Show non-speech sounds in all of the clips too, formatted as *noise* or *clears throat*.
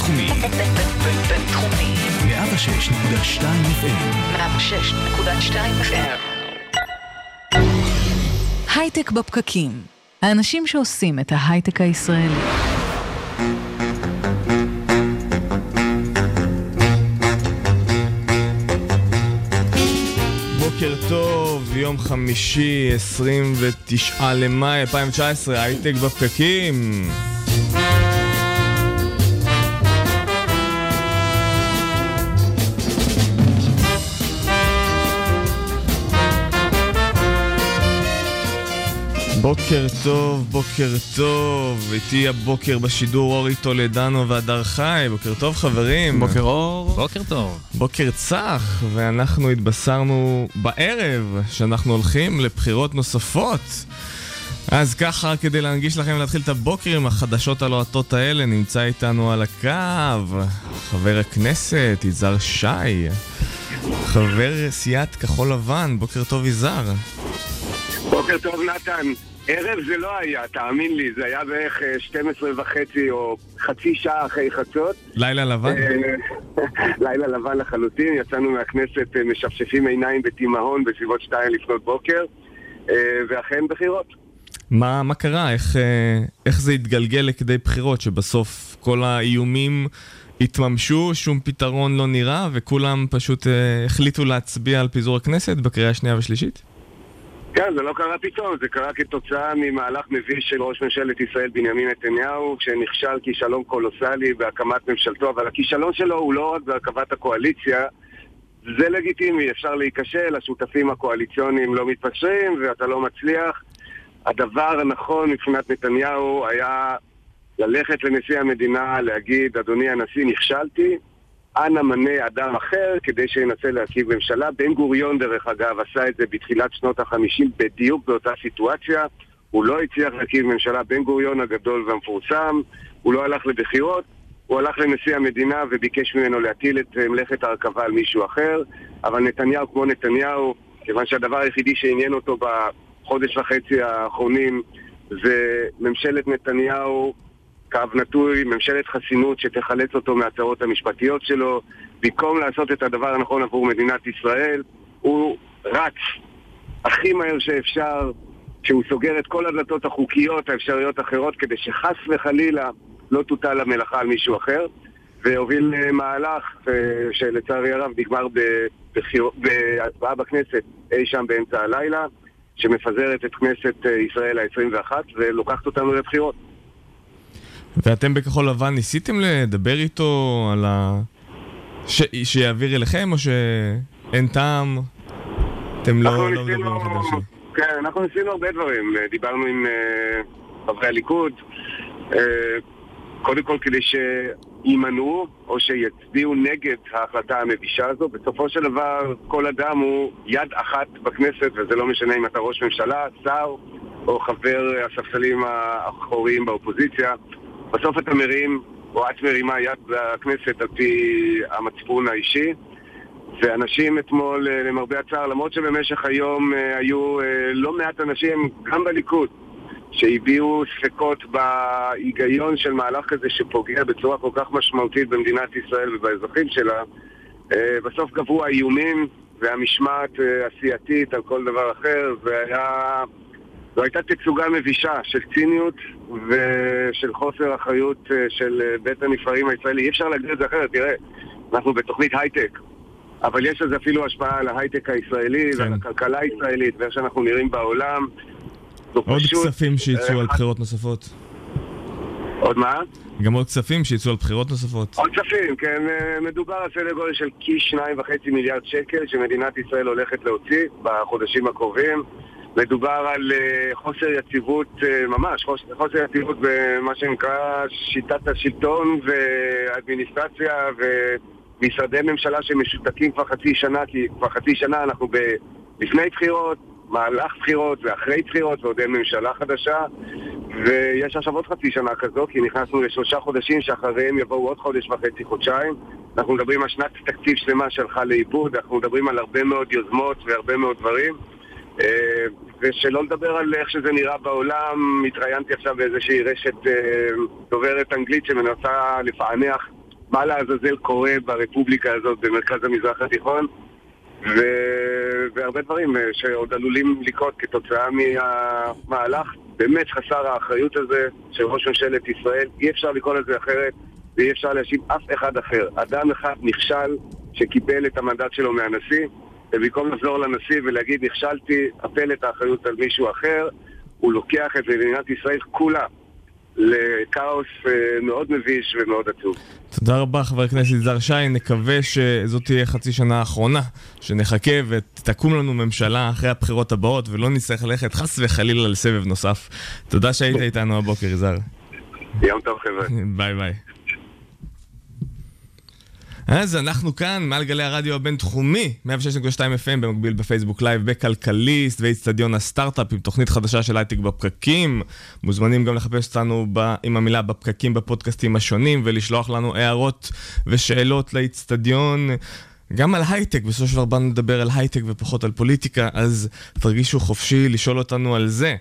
בינתחומי. בינתחומי. 106.2 FM. 106.2 FM. הייטק בפקקים. האנשים שעושים את ההייטק הישראלי. בוקר טוב, יום חמישי, 29 למאי 2019, הייטק בפקקים. בוקר טוב, בוקר טוב, איתי הבוקר בשידור אורי טולדנו והדר חי, בוקר טוב חברים. בוקר אור. בוקר טוב. בוקר צח, ואנחנו התבשרנו בערב שאנחנו הולכים לבחירות נוספות. אז ככה, כדי להנגיש לכם ולהתחיל את הבוקר עם החדשות הלוהטות האלה, נמצא איתנו על הקו חבר הכנסת יזהר שי, חבר סיעת כחול לבן, בוקר טוב יזהר. בוקר טוב נתן. ערב זה לא היה, תאמין לי, זה היה בערך אה, 12 וחצי או חצי שעה אחרי חצות. לילה לבן? אה, *laughs* לילה לבן לחלוטין, יצאנו מהכנסת אה, משפשפים עיניים בתימהון בסביבות שתיים לפנות בוקר, אה, ואכן בחירות. מה, מה קרה? איך, אה, איך זה התגלגל לכדי בחירות, שבסוף כל האיומים התממשו, שום פתרון לא נראה, וכולם פשוט אה, החליטו להצביע על פיזור הכנסת בקריאה השנייה והשלישית? כן, זה לא קרה פתאום, זה קרה כתוצאה ממהלך מביש של ראש ממשלת ישראל בנימין נתניהו, שנכשל כישלון קולוסלי בהקמת ממשלתו, אבל הכישלון שלו הוא לא רק בהרכבת הקואליציה, זה לגיטימי, אפשר להיכשל, השותפים הקואליציוניים לא מתפשרים ואתה לא מצליח. הדבר הנכון מבחינת נתניהו היה ללכת לנשיא המדינה, להגיד, אדוני הנשיא, נכשלתי, אנא מנה אדם אחר כדי שינסה להרכיב ממשלה. בן גוריון, דרך אגב, עשה את זה בתחילת שנות החמישים בדיוק באותה סיטואציה. הוא לא הצליח להרכיב ממשלה. בן גוריון הגדול והמפורסם, הוא לא הלך לבחירות, הוא הלך לנשיא המדינה וביקש ממנו להטיל את מלאכת ההרכבה על מישהו אחר. אבל נתניהו, כמו נתניהו, כיוון שהדבר היחידי שעניין אותו בחודש וחצי האחרונים זה ממשלת נתניהו קו נטוי, ממשלת חסינות שתחלץ אותו מהצהרות המשפטיות שלו. במקום לעשות את הדבר הנכון עבור מדינת ישראל, הוא רץ הכי מהר שאפשר, שהוא סוגר את כל הדלתות החוקיות האפשריות האחרות, כדי שחס וחלילה לא תוטל המלאכה על מישהו אחר, והוביל אה, מהלך אה, שלצערי הרב נגמר בהצבעה בכנסת אי שם באמצע הלילה, שמפזרת את כנסת אה, ישראל ה-21 ולוקחת אותנו לבחירות. ואתם בכחול לבן ניסיתם לדבר איתו על ה... ש... שיעביר אליכם, או שאין טעם? אתם לא, לא מדברים אחד על השני. כן, אנחנו ניסינו הרבה דברים. דיברנו עם אה, חברי הליכוד, אה, קודם כל כדי שיימנעו או שיצביעו נגד ההחלטה המבישה הזו. בסופו של דבר, כל אדם הוא יד אחת בכנסת, וזה לא משנה אם אתה ראש ממשלה, שר או חבר הספסלים האחוריים באופוזיציה. בסוף אתה מרים, או את מרימה יד בכנסת על פי המצפון האישי. ואנשים אתמול, אה, למרבה הצער, למרות שבמשך היום אה, היו אה, לא מעט אנשים, גם בליכוד, שהביעו ספקות בהיגיון של מהלך כזה שפוגע בצורה כל כך משמעותית במדינת ישראל ובאזרחים שלה, בסוף גברו האיומים והמשמעת הסיעתית על כל דבר אחר, והיה... זו הייתה תצוגה מבישה של ציניות ושל חוסר אחריות אה, של אה, בית הנבחרים הישראלי. אי אפשר להגדיר את זה אחרת, תראה, אנחנו בתוכנית הייטק, אבל יש לזה אפילו השפעה על ההייטק הישראלי כן. ועל הכלכלה הישראלית ואיך שאנחנו נראים בעולם. עוד פשוט, כספים שיצאו אה, על בחירות נוספות. עוד מה? גם עוד כספים שיצאו על בחירות נוספות. עוד כספים, כן, מדובר על סדר גודל של כשניים וחצי מיליארד שקל שמדינת ישראל הולכת להוציא בחודשים הקרובים. מדובר על אה, חוסר יציבות, אה, ממש, חוס- חוסר יציבות במה שנקרא שיטת השלטון והאדמיניסטרציה ומשרדי ממשלה שמשותקים כבר חצי שנה, כי כבר חצי שנה אנחנו ב... לפני בחירות, מהלך בחירות ואחרי בחירות ועוד אין ממשלה חדשה ויש עכשיו עוד חצי שנה כזו, כי נכנסנו לשלושה חודשים שאחריהם יבואו עוד חודש וחצי, חודשיים. אנחנו מדברים על שנת תקציב שלמה שהלכה לאיבוד, אנחנו מדברים על הרבה מאוד יוזמות והרבה מאוד דברים. אה, ושלא לדבר על איך שזה נראה בעולם, התראיינתי עכשיו באיזושהי רשת אה, דוברת אנגלית שמנסה לפענח מה לעזאזל קורה ברפובליקה הזאת במרכז המזרח התיכון, ו... והרבה דברים אה, שעוד עלולים לקרות כתוצאה מהמהלך באמת חסר האחריות הזה של ראש ממשלת ישראל. אי אפשר לקרוא לזה אחרת, ואי אפשר להאשים אף אחד אחר. אדם אחד נכשל שקיבל את המנדט שלו מהנשיא, ובמקום לחזור לנשיא ולהגיד נכשלתי, אפל את האחריות על מישהו אחר, הוא לוקח את מדינת ישראל כולה לכאוס אה, מאוד מביש ומאוד עצוב. תודה רבה, חבר הכנסת יזהר שי. נקווה שזאת תהיה חצי שנה האחרונה, שנחכה ותקום לנו ממשלה אחרי הבחירות הבאות, ולא נצטרך ללכת חס וחלילה לסבב נוסף. תודה שהיית איתנו הבוקר, יזהר. יום טוב, חבר'ה. *laughs* ביי ביי. אז אנחנו כאן, מעל גלי הרדיו הבינתחומי, 106.2 FM, במקביל בפייסבוק לייב, בכלכליסט ואצטדיון הסטארט-אפ עם תוכנית חדשה של הייטק בפקקים. מוזמנים גם לחפש אותנו ב, עם המילה בפקקים בפודקאסטים השונים ולשלוח לנו הערות ושאלות לאיצטדיון. גם על הייטק, בסופו של דבר באנו לדבר על הייטק ופחות על פוליטיקה, אז תרגישו חופשי לשאול אותנו על זה.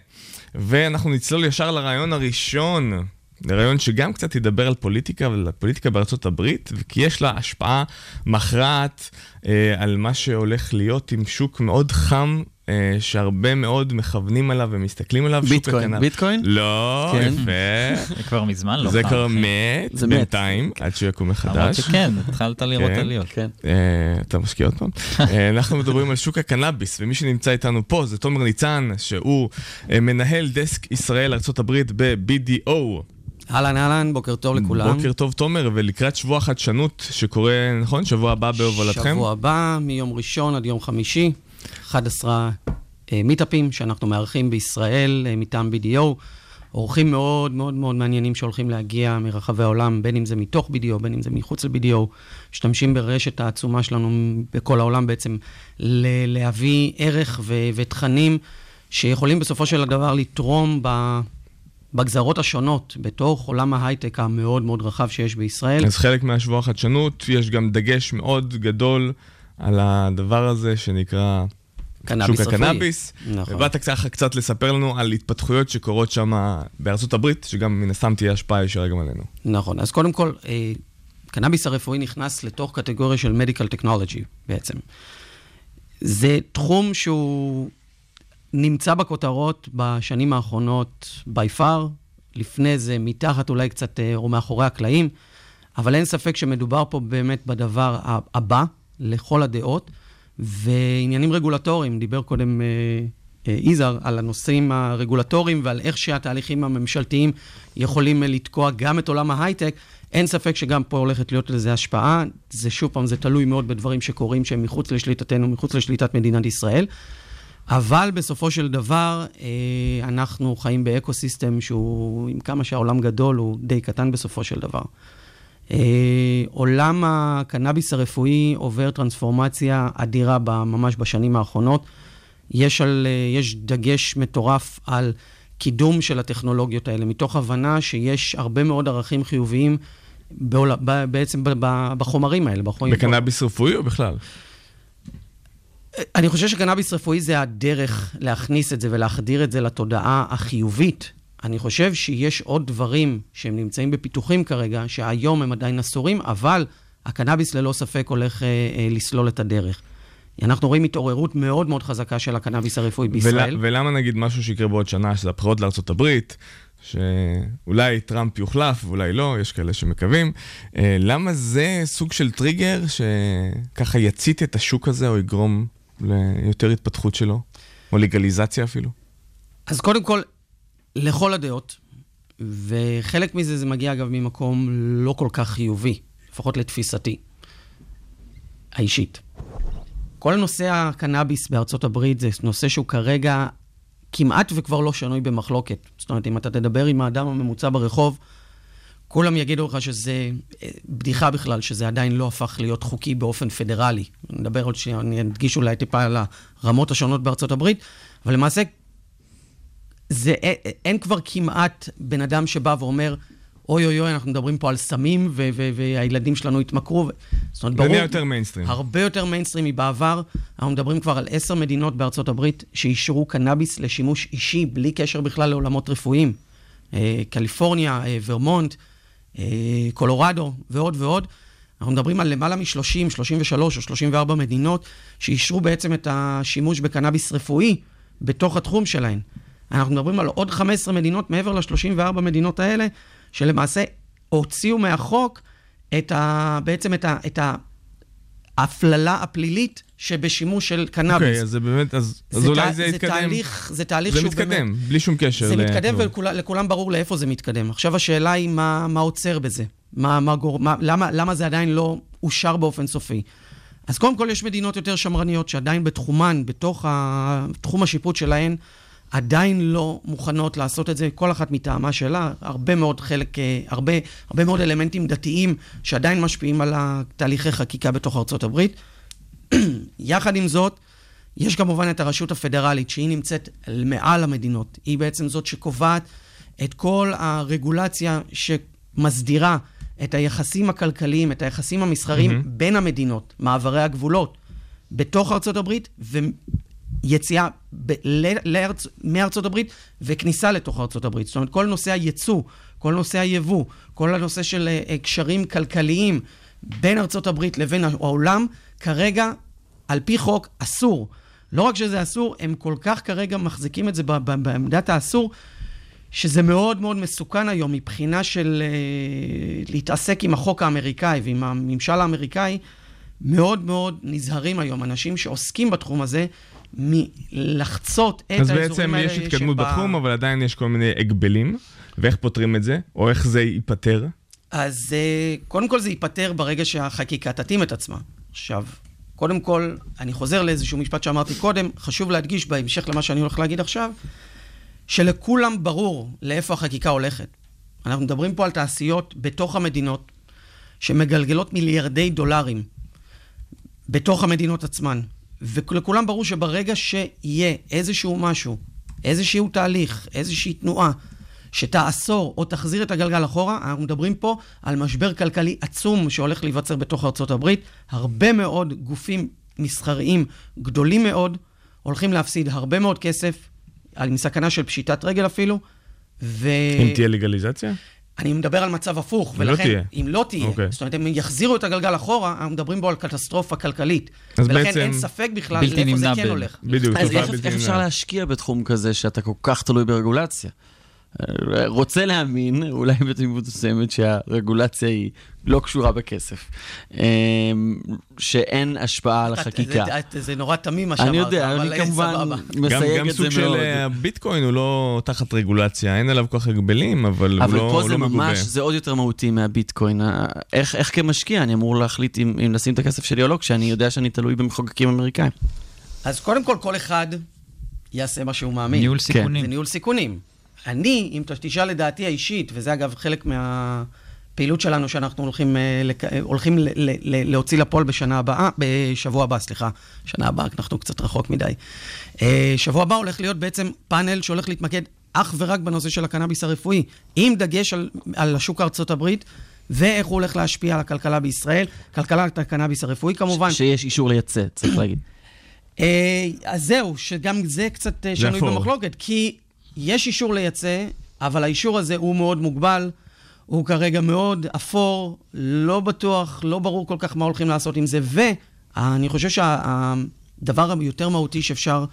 ואנחנו נצלול ישר לרעיון הראשון. לרעיון שגם קצת ידבר על פוליטיקה ועל הפוליטיקה בארצות הברית, וכי יש לה השפעה מכרעת אה, על מה שהולך להיות עם שוק מאוד חם. אה, שהרבה מאוד מכוונים עליו ומסתכלים עליו. ביטקוין, ביטקוין? לא, כן. יפה. זה כבר מזמן לא זה. כבר מת זה. בינתיים, עד שהוא יקום למרות מחדש. שכן, התחלת לראות כן. עליות. כן. אה, אתה משקיע עוד פעם? *laughs* אה, אנחנו מדברים על שוק הקנאביס, ומי שנמצא איתנו פה זה תומר ניצן, שהוא אה, מנהל דסק ישראל ארה"ב ב-BDO. אהלן אהלן, בוקר טוב לכולם. בוקר טוב תומר, ולקראת שבוע החדשנות שקורה, נכון? שבוע הבא בהובלתכם? שבוע הבא, מיום ראשון עד יום חמישי, 11 אה, מיטאפים שאנחנו מארחים בישראל אה, מטעם BDO. אורחים מאוד מאוד מאוד מעניינים שהולכים להגיע מרחבי העולם, בין אם זה מתוך BDO, בין אם זה מחוץ ל-BDO. משתמשים ברשת העצומה שלנו בכל העולם בעצם ל- להביא ערך ו- ותכנים שיכולים בסופו של דבר לתרום ב... בגזרות השונות, בתוך עולם ההייטק המאוד מאוד רחב שיש בישראל. אז חלק מהשבוע החדשנות, יש גם דגש מאוד גדול על הדבר הזה שנקרא קנאביס שוק. הקנאביס. נכון. ובאת קצת, קצת לספר לנו על התפתחויות שקורות שם בארצות הברית, שגם מן הסתם תהיה השפעה ישירה גם עלינו. נכון. אז קודם כל, אה, קנאביס הרפואי נכנס לתוך קטגוריה של medical technology בעצם. זה תחום שהוא נמצא בכותרות בשנים האחרונות by far, לפני זה מתחת אולי קצת אה, או מאחורי הקלעים, אבל אין ספק שמדובר פה באמת בדבר הבא לכל הדעות, ועניינים רגולטוריים, דיבר קודם אה, אה, יזהר על הנושאים הרגולטוריים ועל איך שהתהליכים הממשלתיים יכולים לתקוע גם את עולם ההייטק. אין ספק שגם פה הולכת להיות לזה השפעה. זה שוב פעם, זה תלוי מאוד בדברים שקורים שהם מחוץ לשליטתנו, מחוץ לשליטת מדינת ישראל. אבל בסופו של דבר, אה, אנחנו חיים באקו-סיסטם שהוא, עם כמה שהעולם גדול, הוא די קטן בסופו של דבר. אה, עולם הקנאביס הרפואי עובר טרנספורמציה אדירה ממש בשנים האחרונות. יש, על, אה, יש דגש מטורף על קידום של הטכנולוגיות האלה, מתוך הבנה שיש הרבה מאוד ערכים חיוביים בעול, בעצם בחומרים האלה. בחומרים, בקנאביס רפואי או בכלל? אני חושב שקנאביס רפואי זה הדרך להכניס את זה ולהחדיר את זה לתודעה החיובית. אני חושב שיש עוד דברים שהם נמצאים בפיתוחים כרגע, שהיום הם עדיין אסורים, אבל הקנאביס ללא ספק הולך אה, אה, לסלול את הדרך. אנחנו רואים התעוררות מאוד מאוד חזקה של הקנאביס הרפואי בישראל. ול, ולמה נגיד משהו שיקרה בעוד שנה, שזה הבחירות לארצות הברית, שאולי טראמפ יוחלף ואולי לא, יש כאלה שמקווים, אה, למה זה סוג של טריגר שככה יצית את השוק הזה או יגרום ליותר התפתחות שלו? או לגליזציה אפילו? אז קודם כל, לכל הדעות, וחלק מזה זה מגיע אגב ממקום לא כל כך חיובי, לפחות לתפיסתי האישית. כל נושא הקנאביס בארצות הברית זה נושא שהוא כרגע כמעט וכבר לא שנוי במחלוקת. זאת אומרת, אם אתה תדבר עם האדם הממוצע ברחוב, כולם יגידו לך שזה אה, בדיחה בכלל, שזה עדיין לא הפך להיות חוקי באופן פדרלי. נדבר עוד שנייה, אני אדגיש אולי טיפה על הרמות השונות בארצות הברית, אבל למעשה, זה, אין, אין כבר כמעט בן אדם שבא ואומר, אוי אוי אוי, אנחנו מדברים פה על סמים, ו- ו- והילדים שלנו התמכרו. זאת אומרת, זה ברור... נהיה יותר מיינסטרים. הרבה יותר מיינסטרים מבעבר. אנחנו מדברים כבר על עשר מדינות בארצות הברית שאישרו קנאביס לשימוש אישי, בלי קשר בכלל לעולמות רפואיים. אה, קליפורניה, אה, ורמונט, אה, קולורדו ועוד ועוד. אנחנו מדברים על למעלה מ-30, 33 או 34 מדינות שאישרו בעצם את השימוש בקנאביס רפואי בתוך התחום שלהן. אנחנו מדברים על עוד 15 מדינות מעבר ל-34 מדינות האלה, שלמעשה הוציאו מהחוק את ה, בעצם את, ה, את ההפללה הפלילית שבשימוש של קנאביס. אוקיי, אז זה באמת, אז, אז אולי תה- זה יתקדם. תהליך, זה תהליך זה שהוא מתקדם, באמת... בלי שום קשר. זה ל- מתקדם כלום. ולכולם ברור לאיפה זה מתקדם. עכשיו השאלה היא מה, מה עוצר בזה. מה, מה גור... מה, למה, למה זה עדיין לא אושר באופן סופי. אז קודם כל יש מדינות יותר שמרניות שעדיין בתחומן, בתוך ה- תחום השיפוט שלהן, עדיין לא מוכנות לעשות את זה, כל אחת מטעמה שלה, הרבה מאוד חלק, אה, הרבה, הרבה מאוד אלמנטים דתיים שעדיין משפיעים על תהליכי חקיקה בתוך ארצות הברית. *clears throat* יחד עם זאת, יש כמובן את הרשות הפדרלית, שהיא נמצאת מעל המדינות. היא בעצם זאת שקובעת את כל הרגולציה שמסדירה את היחסים הכלכליים, את היחסים המסחריים מהמם. בין המדינות, מעברי הגבולות, בתוך ארצות הברית, ויציאה ב- לארצ... מארצות הברית וכניסה לתוך ארצות הברית. זאת אומרת, כל נושא הייצוא, כל נושא היבוא, כל הנושא של אה, קשרים כלכליים בין ארצות הברית לבין העולם, כרגע, על פי חוק, אסור. לא רק שזה אסור, הם כל כך כרגע מחזיקים את זה בעמדת האסור, שזה מאוד מאוד מסוכן היום מבחינה של uh, להתעסק עם החוק האמריקאי ועם הממשל האמריקאי. מאוד מאוד נזהרים היום אנשים שעוסקים בתחום הזה מלחצות את אז האזורים בעצם האלה יש התקדמות שבה- בתחום, אבל עדיין יש כל מיני הגבלים, ואיך פותרים את זה, או איך זה ייפתר. אז uh, קודם כל זה ייפתר ברגע שהחקיקה תתאים את עצמה. עכשיו, קודם כל, אני חוזר לאיזשהו משפט שאמרתי קודם, חשוב להדגיש בהמשך למה שאני הולך להגיד עכשיו, שלכולם ברור לאיפה החקיקה הולכת. אנחנו מדברים פה על תעשיות בתוך המדינות שמגלגלות מיליארדי דולרים בתוך המדינות עצמן. ולכולם ברור שברגע שיהיה איזשהו משהו, איזשהו תהליך, איזושהי תנועה שתאסור או תחזיר את הגלגל אחורה, אנחנו מדברים פה על משבר כלכלי עצום שהולך להיווצר בתוך הברית. הרבה מאוד גופים מסחריים גדולים מאוד הולכים להפסיד הרבה מאוד כסף, עם סכנה של פשיטת רגל אפילו. ו... אם תהיה לגליזציה? אני מדבר על מצב הפוך, לא ולכן, תהיה. אם לא תהיה, אוקיי. זאת אומרת, הם יחזירו את הגלגל אחורה, אנחנו מדברים בו על קטסטרופה כלכלית. אז ולכן בעצם- אין ספק בכלל לאיפה זה כן בין- הולך. בדיוק, אז איך, איך אפשר. להשקיע בתחום כזה שאתה כל כך תלוי ברגולציה? אה, רוצה להאמין, אולי בתמימות מסוימת, שהרגולציה היא לא קשורה בכסף. אה, שאין השפעה על החקיקה. זה, זה נורא תמים מה שאמרת, אני יודע, אבל אני אה, כמובן סבבה. גם, מסייג גם את זה סוג של מאוד. אה, הביטקוין הוא לא תחת רגולציה, אין עליו כל כך הגבלים, אבל, הוא אבל לא, פה זה לא מגובה. ממש, זה עוד יותר מהותי מהביטקוין. ה- איך, איך כמשקיע אני אמור להחליט אם, אם לשים את הכסף שלי או לא, כשאני יודע שאני תלוי במחוקקים אמריקאים? אז קודם כל, כל אחד יעשה מה שהוא מאמין. ניהול סיכונים. זה ניהול סיכונים. אני, אם תשאל לדעתי האישית, וזה אגב חלק מהפעילות שלנו שאנחנו הולכים, אה, לק- אה, הולכים ל- ל- ל- להוציא לפועל בשנה הבאה, בשבוע הבא, סליחה. שנה הבאה, אנחנו קצת רחוק מדי. אה, שבוע הבא הולך להיות בעצם פאנל שהולך להתמקד אך ורק בנושא של הקנאביס הרפואי, עם דגש על, על השוק ארצות הברית. ואיך הוא הולך להשפיע על הכלכלה בישראל, כלכלת הקנאביס הרפואי כמובן. שיש אישור לייצא, צריך להגיד. אז זהו, שגם זה קצת שנוי. במחלוקת, כי יש אישור לייצא, אבל האישור הזה הוא מאוד מוגבל, הוא כרגע מאוד אפור, לא בטוח, לא ברור כל כך מה הולכים לעשות עם זה, ואני חושב שהדבר היותר מהותי שאפשר,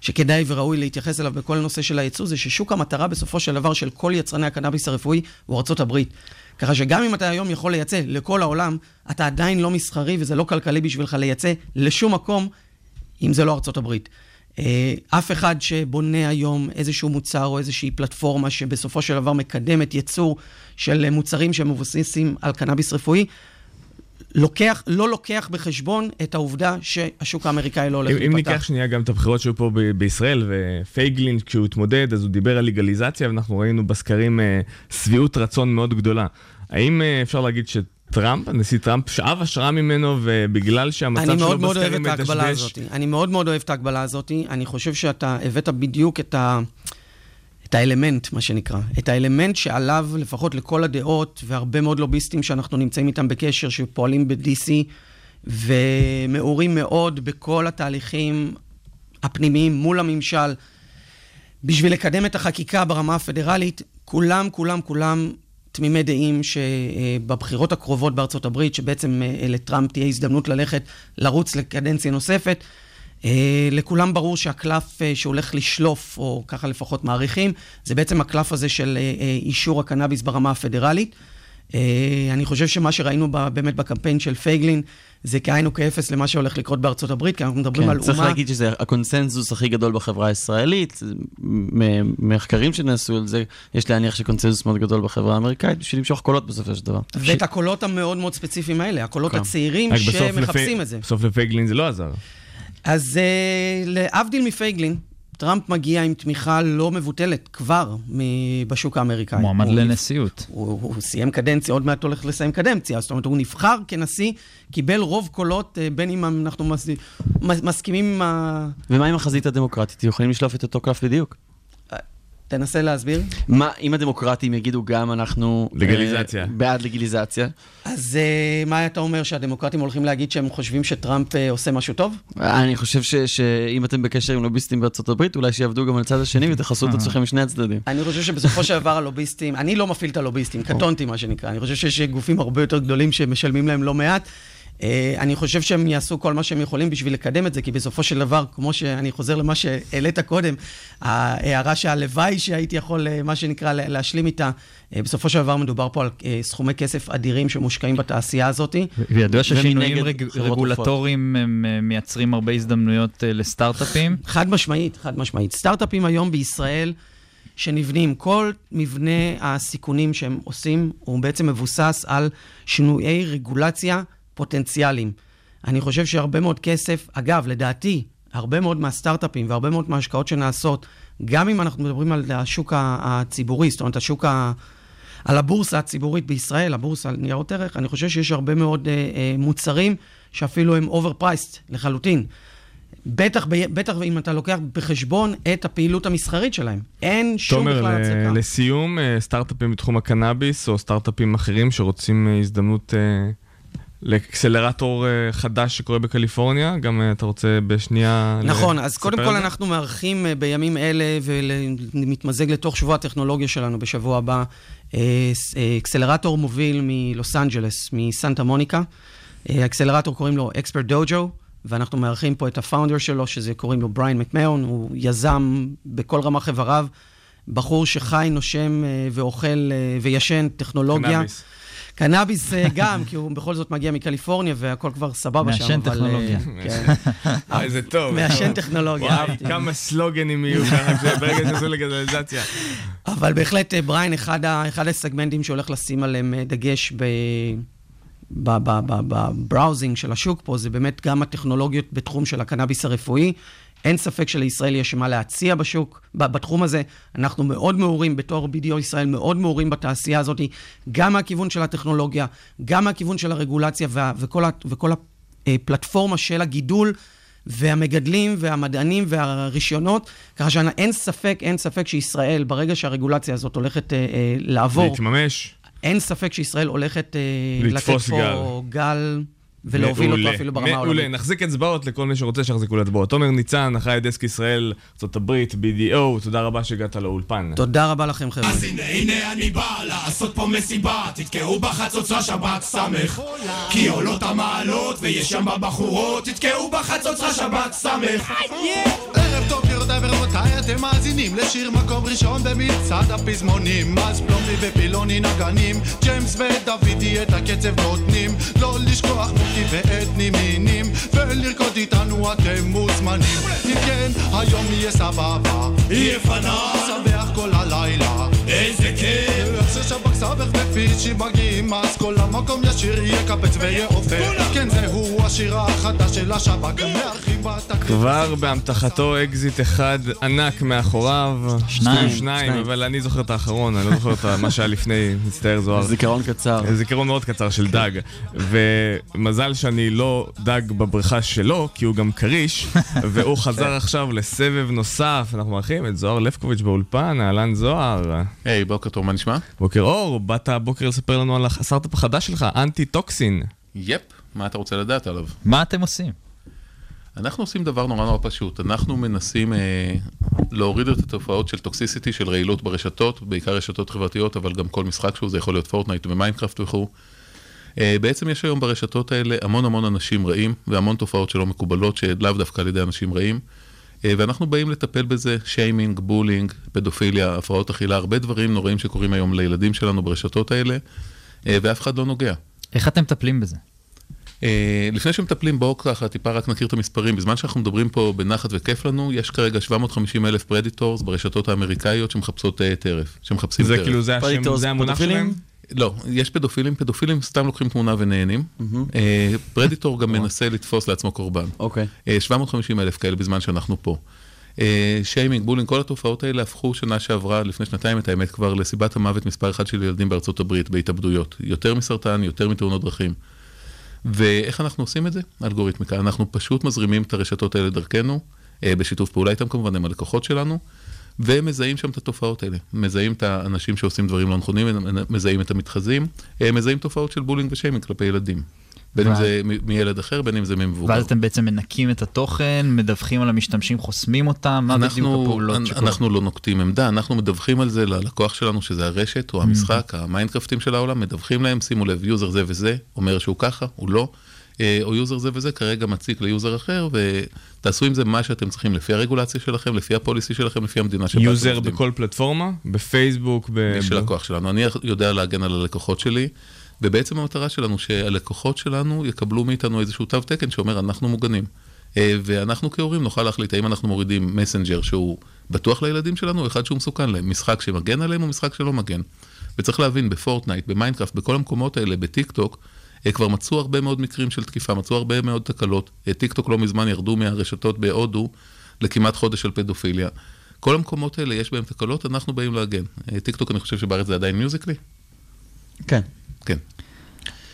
שכדאי וראוי להתייחס אליו בכל הנושא של הייצוא, זה ששוק המטרה בסופו של דבר של כל יצרני הקנאביס הרפואי הוא הברית. ככה שגם אם אתה היום יכול לייצא לכל העולם, אתה עדיין לא מסחרי וזה לא כלכלי בשבילך לייצא לשום מקום, אם זה לא הברית. אה, אף אחד שבונה היום איזשהו מוצר או איזושהי פלטפורמה שבסופו של דבר מקדמת ייצור של מוצרים שמבוססים על קנאביס רפואי, לוקח, לא לוקח בחשבון את העובדה שהשוק האמריקאי לא הולך אם, אם להיפתח. ניקח שנייה גם את הבחירות שהיו פה ב- בישראל, ופייגלין כשהוא התמודד, אז הוא דיבר על לגליזציה, ואנחנו ראינו בסקרים אה, שביעות רצון מאוד גדולה. האם אה, אפשר להגיד שטראמפ, הנשיא טראמפ, שאב השראה ממנו, ובגלל שהמצב אני שלו מאוד מאוד אוהב בסקרים את מדשדש, הזאת. אני מאוד מאוד אוהב את ההקבלה הזאת. אני חושב שאתה הבאת בדיוק את, ה... את האלמנט, מה שנקרא. את האלמנט שעליו, לפחות לכל הדעות, והרבה מאוד לוביסטים שאנחנו נמצאים איתם בקשר, שפועלים ב-DC, ומעורים מאוד בכל התהליכים הפנימיים מול הממשל, בשביל לקדם את החקיקה ברמה הפדרלית, כולם, כולם, כולם תמימי דעים שבבחירות הקרובות בארצות הברית, שבעצם אה, לטראמפ תהיה הזדמנות ללכת, לרוץ לקדנציה נוספת, אה, לכולם ברור שהקלף אה, שהולך לשלוף, או ככה לפחות מעריכים, זה בעצם הקלף הזה של אה, אה, אישור הקנאביס ברמה הפדרלית. אה, אני חושב שמה שראינו ב- באמת בקמפיין של פייגלין, זה כאין וכאפס למה שהולך לקרות בארצות הברית, כי אנחנו מדברים כן, על צריך אומה... להגיד שזה הקונסנזוס הכי גדול בחברה הישראלית. מחקרים שנעשו על זה, יש להניח שקונסנזוס מאוד גדול בחברה האמריקאית בשביל למשוך קולות בסופו של דבר. ואת הקולות המאוד מאוד ספציפיים האלה, הקולות כן. הצעירים שמחפשים לפי- את זה. בסוף לפייגלין זה לא עזר. אז אה, להבדיל מפייגלין, טראמפ מגיע עם תמיכה לא מבוטלת כבר בשוק האמריקאי. מועמד הוא לנשיאות. הוא, הוא סיים קדנציה, עוד מעט הולך לסיים קדנציה. זאת אומרת, הוא נבחר כנשיא, קיבל רוב קולות, אה, בין אם אנחנו מס, מס, מסכימים עם ה... ומה עם החזית הדמוקרטית? יכולים לשלוף את אותו קלף בדיוק. תנסה להסביר. מה, אם הדמוקרטים יגידו גם אנחנו... לגליזציה. אה, בעד לגליזציה. אז אה, מה אתה אומר, שהדמוקרטים הולכים להגיד שהם חושבים שטראמפ אה, עושה משהו טוב? אני חושב ש- שאם אתם בקשר עם לוביסטים בארצות הברית, אולי שיעבדו גם על הצד השני ותכסו את עצמכם משני הצדדים. אני חושב שבסופו של דבר הלוביסטים, אני לא מפעיל את הלוביסטים, קטונתי מה שנקרא. אני חושב שיש גופים הרבה יותר גדולים שמשלמים להם לא מעט. אה, אני חושב שהם יעשו כל מה שהם יכולים בשביל לקדם את זה, כי בסופו של דבר, כמו שאני חוזר למה שהעלית קודם, ההערה שהלוואי שהייתי יכול, אה, מה שנקרא, לה- להשלים איתה, אה, בסופו של דבר מדובר פה על סכומי כסף אדירים שמושקעים בתעשייה הזאת. וידוע ששינויים רג... רגולטוריים הם מייצרים הרבה הזדמנויות לסטארט-אפים. *laughs* חד משמעית, חד משמעית. סטארט-אפים היום בישראל שנבנים, כל מבנה הסיכונים שהם עושים, הוא בעצם מבוסס על שינויי רגולציה פוטנציאליים. אני חושב שהרבה מאוד כסף, אגב, לדעתי, הרבה מאוד מהסטארט-אפים והרבה מאוד מההשקעות שנעשות, גם אם אנחנו מדברים על השוק הציבורי, זאת אומרת, השוק ה... על הבורסה הציבורית בישראל, הבורסה על ניירות ערך, אני חושב שיש הרבה מאוד אה, אה, מוצרים שאפילו הם overpriced לחלוטין. בטח, ב- בטח אם אתה לוקח בחשבון את הפעילות המסחרית שלהם. אין שום תומר, בכלל הצדקה. לסיום, אה, סטארט-אפים בתחום הקנאביס, או סטארט-אפים אחרים שרוצים אה, הזדמנות אה, לאקסלרטור אה, חדש שקורה בקליפורניה, גם אה, אתה רוצה בשנייה... נכון, אז קודם כל? אנחנו מארחים אה, בימים אלה ומתמזג לתוך שבוע הטכנולוגיה שלנו בשבוע הבא, אקסלרטור מוביל מלוס אנג'לס, מסנטה מוניקה. האקסלרטור קוראים לו אקספרט דוג'ו, ואנחנו מארחים פה את הפאונדר שלו, שזה קוראים לו בריין מקמאון, הוא יזם בכל רמ"ח איבריו, בחור שחי, נושם ואוכל וישן טכנולוגיה. קנאביס. קנאביס אה, גם, כי הוא בכל זאת מגיע מקליפורניה והכל כבר סבבה שם, מעשן אבל... אה, טכנולוגיה. כן. אה, איזה טוב. מעשן טכנולוגיה, וואי, אהבתי. כמה סלוגנים יהיו ככה ברגע שעשו לגליזציה. אבל בהחלט, אה, בריין, אחד, הסגמנטים שהולך לשים עליהם אה, דגש ב... ב- ב- ב- בבראוזינג של השוק פה, זה באמת גם הטכנולוגיות בתחום של הקנאביס הרפואי. אין ספק שלישראל יש מה להציע בשוק, בתחום הזה. אנחנו מאוד מעורים, בתור BDO ישראל, מאוד מעורים בתעשייה הזאת, גם מהכיוון של הטכנולוגיה, גם מהכיוון של הרגולציה וה, וכל, ה, וכל הפלטפורמה של הגידול. והמגדלים והמדענים והרישיונות, ככה שאין ספק, אין ספק שישראל, ברגע שהרגולציה הזאת הולכת אה, אה, לעבור, להתממש. אין ספק שישראל הולכת אה, לתת פה גל ולהוביל מעולה, אותו אפילו ברמה מעולה, העולמית. נחזיק אצבעות לכל מי שרוצה שיחזיקו לאצבעות. תומר ניצן, אחראי דסק ישראל, ארה"ב, BDO, תודה רבה שהגעת לאולפן. תודה רבה לכם, חבר'ה. אז הנה הנה אני בא לעשות פה מסיבה תתקעו בחצוצרה שבת סמך כי עולות המעלות ויש שם בבחורות תתקעו בחצוצרה שבת סמך ורבותיי, אתם מאזינים לשיר מקום ראשון במצעד הפזמונים? אז פלומי ופילוני נגנים, ג'יימס ודוידי את הקצב נותנים. לא לשכוח מוקי ואתני מינים ולרקוד איתנו אתם מוזמנים. אם כן, היום יהיה סבבה יהיה פנן שמח כל הלילה. איזה כיף ששב"כ סבך ופיצ'י מגיעים אז כל המקום ישיר יקפץ ויעופר כן זהו השיר החדש של השב"כ מארחים בתקליט כבר באמתחתו אקזיט אחד ענק מאחוריו. שניים, שניים, שניים. אבל אני זוכר את האחרון, אני לא זוכר את מה שהיה לפני, מצטער זוהר. זיכרון קצר. זיכרון מאוד קצר של דג, ומזל שאני לא דג בבריכה שלו, כי הוא גם כריש, *laughs* והוא חזר עכשיו לסבב נוסף. אנחנו מארחים את זוהר לפקוביץ' באולפן, אהלן זוהר. היי, בוקר טוב, מה נשמע? בוקר אור, באת הבוקר לספר לנו על הסטארט-אפ החדש שלך, אנטי טוקסין. Yep, מה אתה רוצה לדעת עליו? מה אתם עושים? אנחנו עושים דבר נורא נורא פשוט. אנחנו מנסים אה, להוריד את התופעות של toxicity, של רעילות ברשתות, בעיקר רשתות חברתיות, אבל גם כל משחק שהוא, זה יכול להיות פורטנייט ומיינקראפט וכו'. אה, בעצם יש היום ברשתות האלה המון המון אנשים רעים, והמון תופעות שלא מקובלות, שלאו דווקא על ידי אנשים רעים. אה, ואנחנו באים לטפל בזה, שיימינג, bullying, פדופיליה, הפרעות אכילה, הרבה דברים נוראים שקורים היום לילדים שלנו ברשתות האלה, אה, ואף אחד לא נוגע. איך אתם מטפלים בזה? אה, לפני שמטפלים בואו ככה טיפה רק נכיר את המספרים. בזמן שאנחנו מדברים פה בנחת וכיף לנו, יש כרגע 750 אלף predators ברשתות האמריקאיות שמחפשות טרף, שמחפשים זה טרף. כאילו, זה השם, זה המונח שלהם? לא, יש פדופילים, פדופילים סתם לוקחים תמונה ונהנים. אה, predator גם מנסה לתפוס לעצמו קורבן. אוקיי. אה, 750 אלף כאלה בזמן שאנחנו פה. אה, שיימינג, bullying, כל התופעות האלה הפכו שנה שעברה, לפני שנתיים את האמת כבר, לסיבת המוות מספר אחת של ילדים בארצות הברית בהתאבדויות. יותר מסרטן, יותר מתאונות דרכים. ואיך אנחנו עושים את זה? אלגוריתמיקה. אנחנו פשוט מזרימים את הרשתות האלה דרכנו, אה, בשיתוף פעולה איתם כמובן, הם הלקוחות שלנו, ומזהים שם את התופעות האלה. מזהים את האנשים שעושים דברים לא נכונים, מזהים את המתחזים, אה, מזהים תופעות של bullying ושיימינג כלפי ילדים. בין אם זה מילד אחר, בין אם זה ממבוגר. ואז אתם בעצם מנקים את התוכן, מדווחים על המשתמשים, חוסמים אותם, מה בדיוק הפעולות שקורות? אנחנו לא נוקטים עמדה, אנחנו מדווחים על זה ללקוח שלנו, שזה הרשת או המשחק, המיינקרפטים של העולם, מדווחים להם, שימו לב, user זה וזה, אומר שהוא ככה, הוא לא, או user זה וזה כרגע מציק ל user אחר, ותעשו עם זה מה שאתם צריכים, לפי הרגולציה שלכם, לפי ה policy שלכם, לפי המדינה שבה אתם user עובדים. בכל פלטפורמה? בפייסבוק? ב... מי שלקוח שלנו. אני יודע להגן על הלקוחות שלי, ובעצם המטרה שלנו שהלקוחות שלנו יקבלו מאיתנו איזשהו תו תקן שאומר אנחנו מוגנים. אה, ואנחנו כהורים נוכל להחליט האם אנחנו מורידים מסנג'ר שהוא בטוח לילדים שלנו, או אחד שהוא מסוכן להם. משחק שמגן עליהם או משחק שלא מגן. וצריך להבין, בפורטנייט, במיינקראפט, בכל המקומות האלה, בטיק טוק, אה, כבר מצאו הרבה מאוד מקרים של תקיפה, מצאו הרבה מאוד תקלות. אה, טיק טוק לא מזמן ירדו מהרשתות בהודו לכמעט חודש של פדופיליה. כל המקומות האלה יש בהם תקלות, אנחנו באים להגן. אה, טיק טוק, אני חושב שבארץ זה עדיין מיוזיקלי. כן. כן.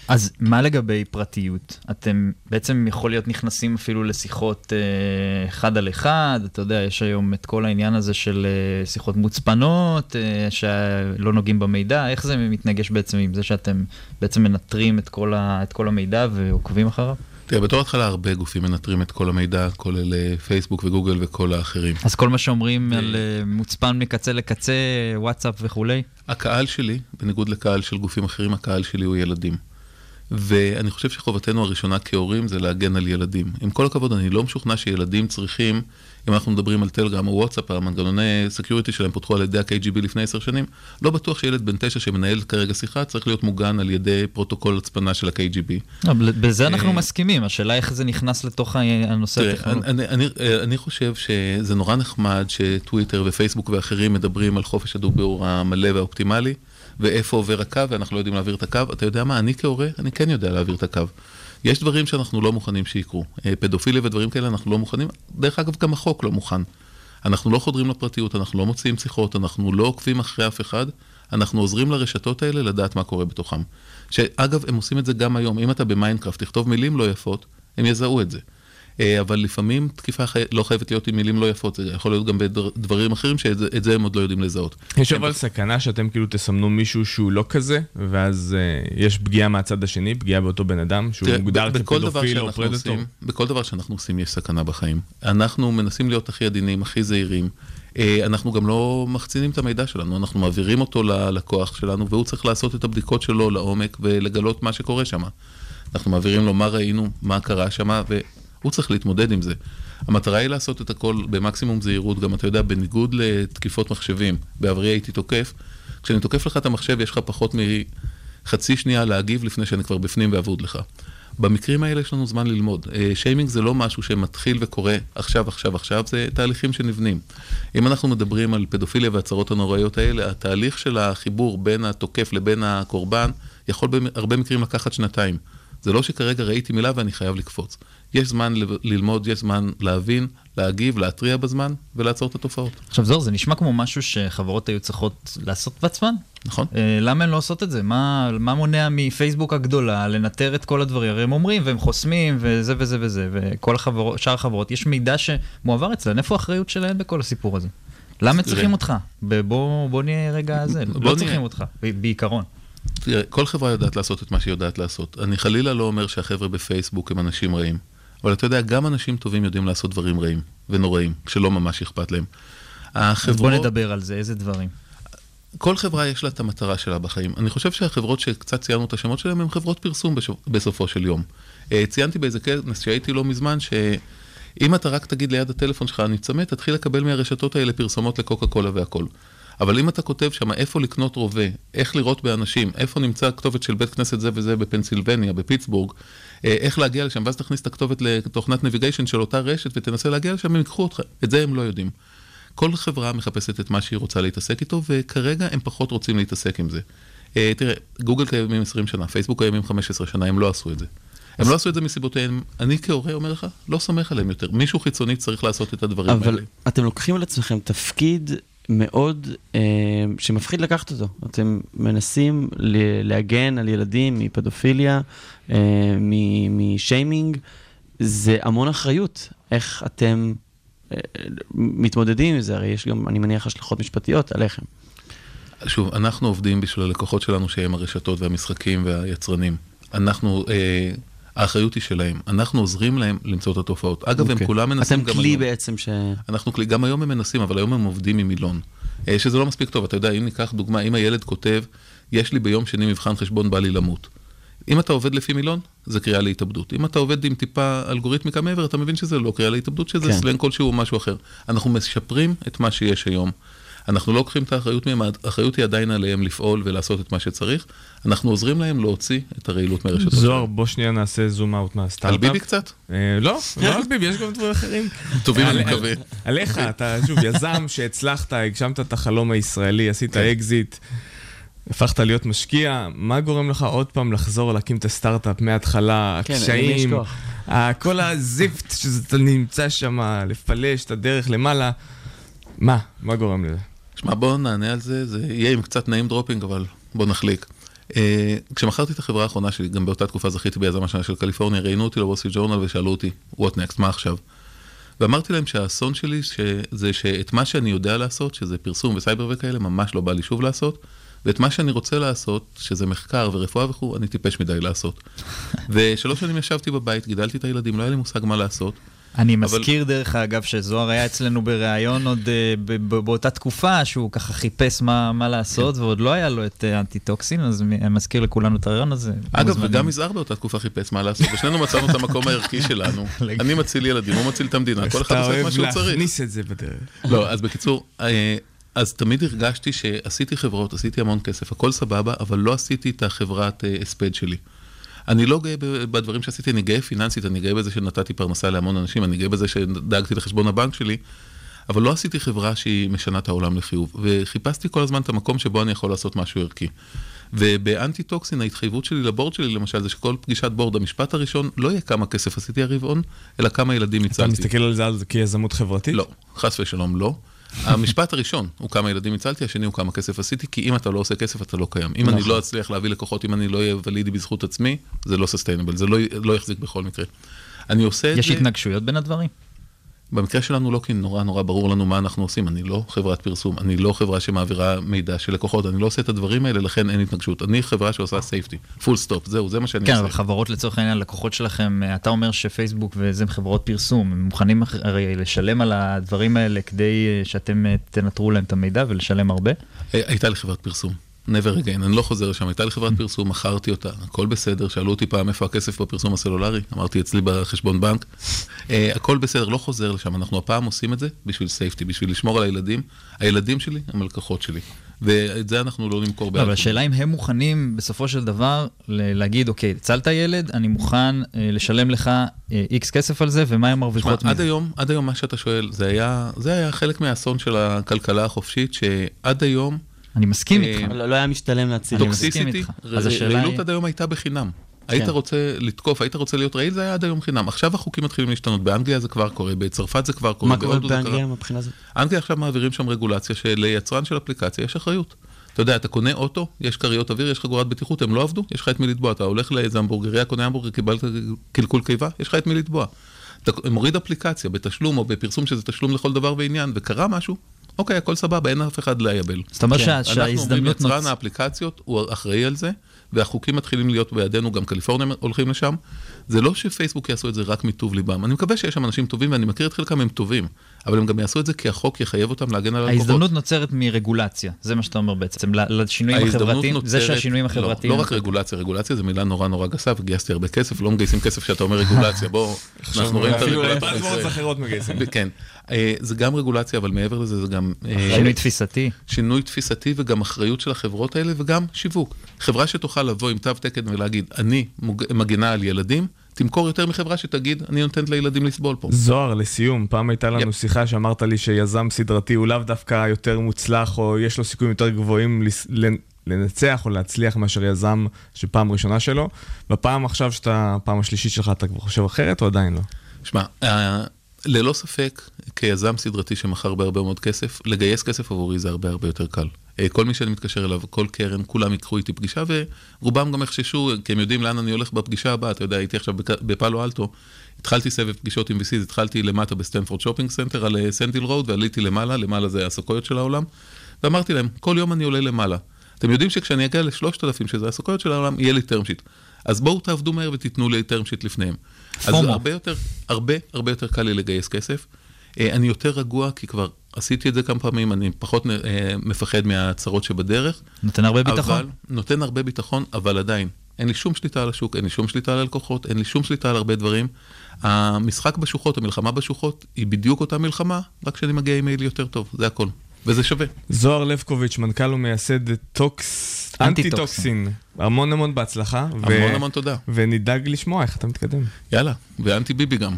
אז מה לגבי פרטיות? אתם בעצם יכול להיות נכנסים אפילו לשיחות אה, אחד על אחד, אתה יודע, יש היום את כל העניין הזה של אה, שיחות מוצפנות, אה, שלא נוגעים במידע, איך זה מתנגש בעצם עם זה שאתם בעצם מנטרים את כל, ה, את כל המידע ועוקבים אחריו? תראה, בתור התחלה הרבה גופים מנטרים את כל המידע, כולל אה, פייסבוק וגוגל וכל האחרים. אז כל מה שאומרים על אה, מוצפן מקצה לקצה, וואטסאפ וכולי? הקהל שלי, בניגוד לקהל של גופים אחרים, הקהל שלי הוא ילדים. ואני חושב שחובתנו הראשונה כהורים זה להגן על ילדים. עם כל הכבוד, אני לא משוכנע שילדים צריכים, אם אנחנו מדברים על טלגרם או וואטסאפ, המנגנוני security שלהם פותחו על ידי ה-KGB לפני עשר שנים, לא בטוח שילד בן תשע שמנהל כרגע שיחה צריך להיות מוגן על ידי פרוטוקול הצפנה של ה-KGB. לא, בזה אנחנו אה, מסכימים, השאלה איך זה נכנס לתוך הנושא הטכנולוגי. אני, אני, חושב שזה נורא נחמד שטוויטר ופייסבוק ואחרים מדברים על חופש הדיבור המלא והאופטימלי, ואיפה עובר הקו, ואנחנו לא יודעים להעביר את הקו. אתה יודע מה, אני כהורה, אני כן יודע להעביר את הקו. יש דברים שאנחנו לא מוכנים שיקרו. אה, פדופיליה ודברים כאלה אנחנו לא מוכנים. דרך אגב, גם החוק לא מוכן. אנחנו לא חודרים לפרטיות, אנחנו לא מוציאים שיחות, אנחנו לא עוקבים אחרי אף אחד, אנחנו עוזרים לרשתות האלה לדעת מה קורה בתוכם. שאגב, הם עושים את זה גם היום. אם אתה במיינקראפט, תכתוב מילים לא יפות, הם יזהו את זה. אה, אבל לפעמים תקיפה חי... לא חייבת להיות עם מילים לא יפות, זה יכול להיות גם בדברים אחרים שאת זה- הם עוד לא יודעים לזהות. יש אבל סכנה שאתם כאילו תסמנו מישהו שהוא לא כזה, ואז אה, יש פגיעה מהצד השני, פגיעה באותו בן אדם, שהוא תראה, מוגדר כפדופיל או פרדטור. עושים, בכל דבר שאנחנו עושים יש סכנה בחיים. אנחנו מנסים להיות הכי עדינים, הכי זהירים. אה, אנחנו גם לא מחצינים את המידע שלנו, אנחנו מעבירים אותו ללקוח שלנו, והוא צריך לעשות את הבדיקות שלו לעומק ולגלות מה שקורה שם. אנחנו מעבירים לו מה ראינו, מה קרה שם, והוא צריך להתמודד עם זה. המטרה היא לעשות את הכל במקסימום זהירות, גם אתה יודע, בניגוד לתקיפות מחשבים, בעברי הייתי תוקף, כשאני תוקף לך את המחשב יש לך פחות מחצי שנייה להגיב לפני שאני כבר בפנים ואבוד לך. במקרים האלה יש לנו זמן ללמוד. אה, שיימינג זה לא משהו שמתחיל וקורה עכשיו, עכשיו, עכשיו, זה תהליכים שנבנים. אם אנחנו מדברים על פדופיליה והצהרות הנוראיות האלה, התהליך של החיבור בין התוקף לבין הקורבן יכול בהרבה מקרים לקחת שנתיים. זה לא שכרגע ראיתי מילה ואני חייב לקפוץ. יש זמן ל- ללמוד, יש זמן להבין, להגיב, להתריע בזמן ולעצור את התופעות. עכשיו זוהר, זה נשמע כמו משהו שחברות היו צריכות לעשות בעצמן. נכון. אה, למה הן לא עושות את זה? מה, מה מונע מפייסבוק הגדולה לנטר את כל הדברים? הרי הם אומרים והם חוסמים וזה וזה וזה, וכל החברות, שאר החברות, יש מידע שמועבר אצלן, איפה האחריות שלהן בכל הסיפור הזה? למה. צריכים אותך? בוא, בוא נהיה רגע זה, לא נהיה. צריכים אותך, בעיקרון. תראה, כל חברה יודעת לעשות את מה שהיא יודעת לעשות. אני חלילה לא אומר שהחבר'ה בפייסבוק הם אנשים רעים, אבל אתה יודע, גם אנשים טובים יודעים לעשות דברים רעים ונוראים, כשלא ממש אכפת להם. אז בוא נדבר על זה, איזה דברים. כל חברה יש לה את המטרה שלה בחיים. אני חושב שהחברות שקצת ציינו את השמות שלהם הן חברות פרסום בש... בסופו של יום. אה, ציינתי באיזה כנס שהייתי לא מזמן, שאם אתה רק תגיד ליד הטלפון שלך, אני צמא, תתחיל לקבל מהרשתות האלה פרסומות לקוקה קולה והכל. אבל אם אתה כותב שם איפה לקנות רובה, איך לראות באנשים, איפה נמצא הכתובת של בית כנסת זה וזה בפנסילבניה, בפיטסבורג, איך להגיע לשם, ואז תכניס את הכתובת לתוכנת נביגיישן של אותה רשת ותנסה להגיע לשם, הם ייקחו אותך. את זה הם לא יודעים. כל חברה מחפשת את מה שהיא רוצה להתעסק איתו, וכרגע הם פחות רוצים להתעסק עם זה. אה, תראה, גוגל קיימים 20 שנה, פייסבוק קיימים 15 שנה, הם לא עשו את זה. הם לא עשו את זה מסיבותיהם, אני כהורה אומר לך, לא סומך עליהם יותר. מישהו חיצוני צריך לעשות את הדברים אבל האלה. אבל אתם לוקחים על עצמכם תפקיד מאוד אה, שמפחיד לקחת אותו. אתם מנסים להגן על ילדים מפדופיליה, אה, משיימינג. זה המון אחריות. איך אתם אה, מתמודדים עם זה? הרי יש גם, אני מניח, השלכות משפטיות עליכם. שוב, אנחנו עובדים בשביל הלקוחות שלנו שהם הרשתות והמשחקים והיצרנים. אנחנו, אה, האחריות היא שלהם. אנחנו עוזרים להם למצוא את התופעות. אגב, okay. הם אוקיי. כולם מנסים אתם גם כלי היום. בעצם ש... אנחנו כלי, גם היום הם מנסים, אבל היום הם עובדים עם מילון. אה, שזה לא מספיק טוב, אתה יודע, אם ניקח דוגמה, אם הילד כותב, יש לי ביום שני מבחן חשבון, בא לי למות. אם אתה עובד לפי מילון, זה קריאה להתאבדות. אם אתה עובד עם טיפה אלגוריתמיקה מעבר, אתה מבין שזה לא קריאה להתאבדות, שזה כן. סלנג כלשהו או משהו אחר. אנחנו משפרים את מה שיש היום. אנחנו לא לוקחים את האחריות מהם, האחריות היא עדיין עליהם לפעול ולעשות את מה שצריך. אנחנו עוזרים להם להוציא את הרעילות מהרשתות. זוהר, בוא שנייה נעשה זום אאוט מהסטארט-אפ. על ביבי קצת? אה, לא, לא על ביבי, יש גם דברים אחרים. טובים, אני על- מקווה. עליך, אתה שוב יזם שהצלחת, הגשמת את החלום הישראלי, עשית כן. אקזיט, הפכת להיות משקיע, מה גורם לך עוד פעם לחזור להקים את הסטארט-אפ מההתחלה, כן, הקשיים, כל הזיפת *laughs* שאתה נמצא שם, לפלס את הדרך למעלה, מה? מה גורם לזה? שמע, בואו נענה על זה, זה יהיה עם קצת name dropping, אבל בואו נחליק. Uh, כשמכרתי את החברה האחרונה שלי, גם באותה תקופה זכיתי ביזם השנה של קליפורניה, ראיינו אותי ל VC Journal ושאלו אותי, what next, מה עכשיו? ואמרתי להם שהאסון שלי. זה שאת מה שאני יודע לעשות, שזה פרסום וסייבר וכאלה, ממש לא בא לי שוב לעשות, ואת מה שאני רוצה לעשות, שזה מחקר ורפואה וכו', אני טיפש מדי לעשות. *laughs* ושלוש שנים ישבתי בבית, גידלתי את הילדים, לא היה לי מושג מה לעשות. אני אבל- מזכיר דרך אגב שזוהר היה אצלנו בריאיון עוד ב- ב- באותה תקופה שהוא ככה חיפש מה, מה לעשות ועוד לא היה לו את אה, אנטי-טוקסין, אז אני מזכיר לכולנו את הרעיון הזה. אגב, מוזמנים. וגם יזהר באותה תקופה חיפש מה לעשות, ושנינו מצאנו את המקום הערכי שלנו. *laughs* אני מציל ילדים, הוא מציל את המדינה, כל אחד אתה עושה את מה אוהב שהוא צריך. להכניס את זה בדרך. לא, אז בקיצור, אה, אז תמיד הרגשתי שעשיתי חברות, עשיתי המון כסף, הכל סבבה, אבל לא עשיתי את החברת הספד שלי. אני לא גאה בדברים שעשיתי, אני גאה פיננסית, אני גאה בזה שנתתי פרנסה להמון אנשים, אני גאה בזה שדאגתי לחשבון הבנק שלי, אבל לא עשיתי חברה שהיא משנה את העולם לחיוב. וחיפשתי כל הזמן את המקום שבו אני יכול לעשות משהו ערכי. ובאנטי טוקסין ההתחייבות שלי ל board שלי למשל זה שכל פגישת board המשפט הראשון לא יהיה כמה כסף עשיתי הרבעון, אלא כמה ילדים אתה הצלתי. מסתכל על זה כיזמות חברתית? לא, חס ושלום לא. המשפט הראשון הוא כמה ילדים הצלתי, השני הוא כמה כסף עשיתי, כי אם אתה לא עושה כסף אתה לא קיים. אם אני נכון. לא אצליח להביא לקוחות, אם אני לא אהיה ולידי בזכות עצמי, זה לא sustainable, זה לא, לא יחזיק בכל מקרה. אני עושה את יש זה, התנגשויות בין הדברים? במקרה שלנו לא, כי נורא נורא ברור לנו מה אנחנו עושים. אני לא חברת פרסום, אני לא חברה שמעבירה מידע של לקוחות, אני לא עושה את הדברים האלה, לכן אין התנגשות. אני חברה שעושה safety, full stop, זהו, זה מה שאני כן, עושה. אבל חברות לצורך העניין, לקוחות שלכם, אה, אתה אומר שפייסבוק וזה הם חברות פרסום, הם מוכנים הרי לשלם על הדברים האלה כדי אה, שאתם אה, תנטרו להם את המידע ולשלם הרבה? הי- הייתה לי חברת פרסום. Never again, אני לא חוזר לשם, הייתה לי חברת פרסום, מכרתי אותה, הכל בסדר, שאלו אותי פעם איפה הכסף בפרסום הסלולרי, אמרתי אצלי בחשבון בנק, אה, הכל בסדר, לא חוזר לשם, אנחנו הפעם עושים את זה בשביל safety, בשביל לשמור על הילדים, הילדים שלי הם הלקוחות שלי, ואת זה אנחנו לא נמכור לא, אבל. השאלה אם הם מוכנים בסופו של דבר להגיד, אוקיי, הצלת ילד, אני מוכן אה, לשלם לך איקס כסף על זה, ומה הם מרוויחות עד מזה? היום, עד היום מה שאתה שואל, זה היה, זה היה חלק מהאסון של הכלכלה החופשית, שעד היום, אני מסכים אה, איתך. לא לא היה משתלם להציל. טוקסיסיטי, רעילות עד היום הייתה בחינם. היית כן. רוצה לתקוף, היית רוצה להיות רעיל, זה היה עד היום חינם. עכשיו החוקים מתחילים להשתנות, באנגליה זה כבר קורה, בצרפת זה כבר קורה, מה קורה באנגליה. מבחינה זאת? אנגליה עכשיו מעבירים שם רגולציה שליצרן של אפליקציה יש אחריות. אתה יודע, אתה קונה אוטו, יש כריות אוויר, יש חגורת בטיחות, הם לא עבדו, יש לך את מי לתבוע. אתה הולך לאיזה המבורגריה, קונה המבורגר, קיבלת קלקול קיבה, יש לך את מי לתבוע. אתה מוריד אפליקציה בתשלום או בפרסום שזה תשלום לכל דבר ועניין, וקרה משהו, אוקיי, הכל סבבה, אין אף אחד ליבל. זאת אומרת שה- אנחנו אומרים, שההזדמנות יצרן האפליקציות הוא אחראי על זה, והחוקים מתחילים להיות בידינו, גם קליפורניה הולכים לשם. זה לא שפייסבוק יעשו את זה רק מטוב ליבם. אני מקווה שיש שם אנשים טובים, ואני מכיר את חלקם, הם טובים. אבל הם גם יעשו את זה כי החוק יחייב אותם להגן על הלקוחות. ההזדמנות נוצרת מרגולציה, זה מה שאתה אומר בעצם, לשינויים החברתיים, זה נוצרת- שהשינויים החברתיים... לא, לא רק רגולציה, רגולציה זו מילה נורא נורא גסה, וגייסתי הרבה כסף, לא מגייסים כסף כשאתה אומר רגולציה, בוא, אנחנו רואים את הרגולציה. זה-. כן, אה, זה גם רגולציה, אבל מעבר לזה זה גם... אה, שינוי תפיסתי. שינוי תפיסתי וגם אחריות של החברות האלה וגם שיווק. חברה שתוכל לבוא עם תו תקן ולהגיד, אני מוג- מגנה על ילדים, תמכור יותר מחברה שתגיד, אני נותנת לילדים לסבול פה. זוהר, לסיום, פעם הייתה לנו יפ. שיחה שאמרת לי שיזם סדרתי הוא לאו דווקא יותר מוצלח, או יש לו סיכויים יותר גבוהים לס- לנ- לנצח או להצליח מאשר יזם שפעם ראשונה שלו. בפעם עכשיו שאתה, פעם השלישית שלך, אתה כבר חושב אחרת או עדיין לא? שמע, אה, ללא ספק, כיזם סדרתי שמכר בהרבה מאוד כסף, לגייס כסף עבורי זה הרבה הרבה יותר קל. אה, כל מי שאני מתקשר אליו, כל קרן, כולם ייקחו איתי פגישה, ורובם גם יחששו, כי הם יודעים לאן אני הולך בפגישה הבאה. אתה יודע, הייתי עכשיו בפאלו אלטו, התחלתי סבב פגישות עם VCs, התחלתי למטה בסטנפורד Shopping Center על אה, Sand Hill Road, ועליתי למעלה, למעלה זה הסקויות של העולם, ואמרתי להם, כל יום אני עולה למעלה. אתם יודעים שכשאני אגיע לשלושת אלפים, שזה הסקויות של העולם, יהיה לי term sheet. אז בואו תעבדו מהר ותיתנו לי term sheet לפניהם. אז FOMO. הרבה יותר, הרבה, הרבה יותר קל לי לגייס כסף. אה, אני יותר רגוע, כי כבר עשיתי את זה כמה פעמים, אני פחות אה, מפחד מהצרות שבדרך. נותן הרבה ביטחון. אבל, נותן הרבה ביטחון, אבל עדיין, אין לי שום שליטה על השוק, אין לי שום שליטה על הלקוחות, אין לי שום שליטה על הרבה דברים. המשחק בשוחות, המלחמה בשוחות, היא בדיוק אותה מלחמה, רק שאני מגיע עם מעיל יותר טוב, זה הכל. וזה שווה. זוהר לבקוביץ', מנכ"ל ומייסד טוקס... אנטי-טוקסין. המון המון בהצלחה. ו- המון המון תודה. ונדאג לשמוע איך אתה מתקדם. יאללה, ואנטי ביבי גם.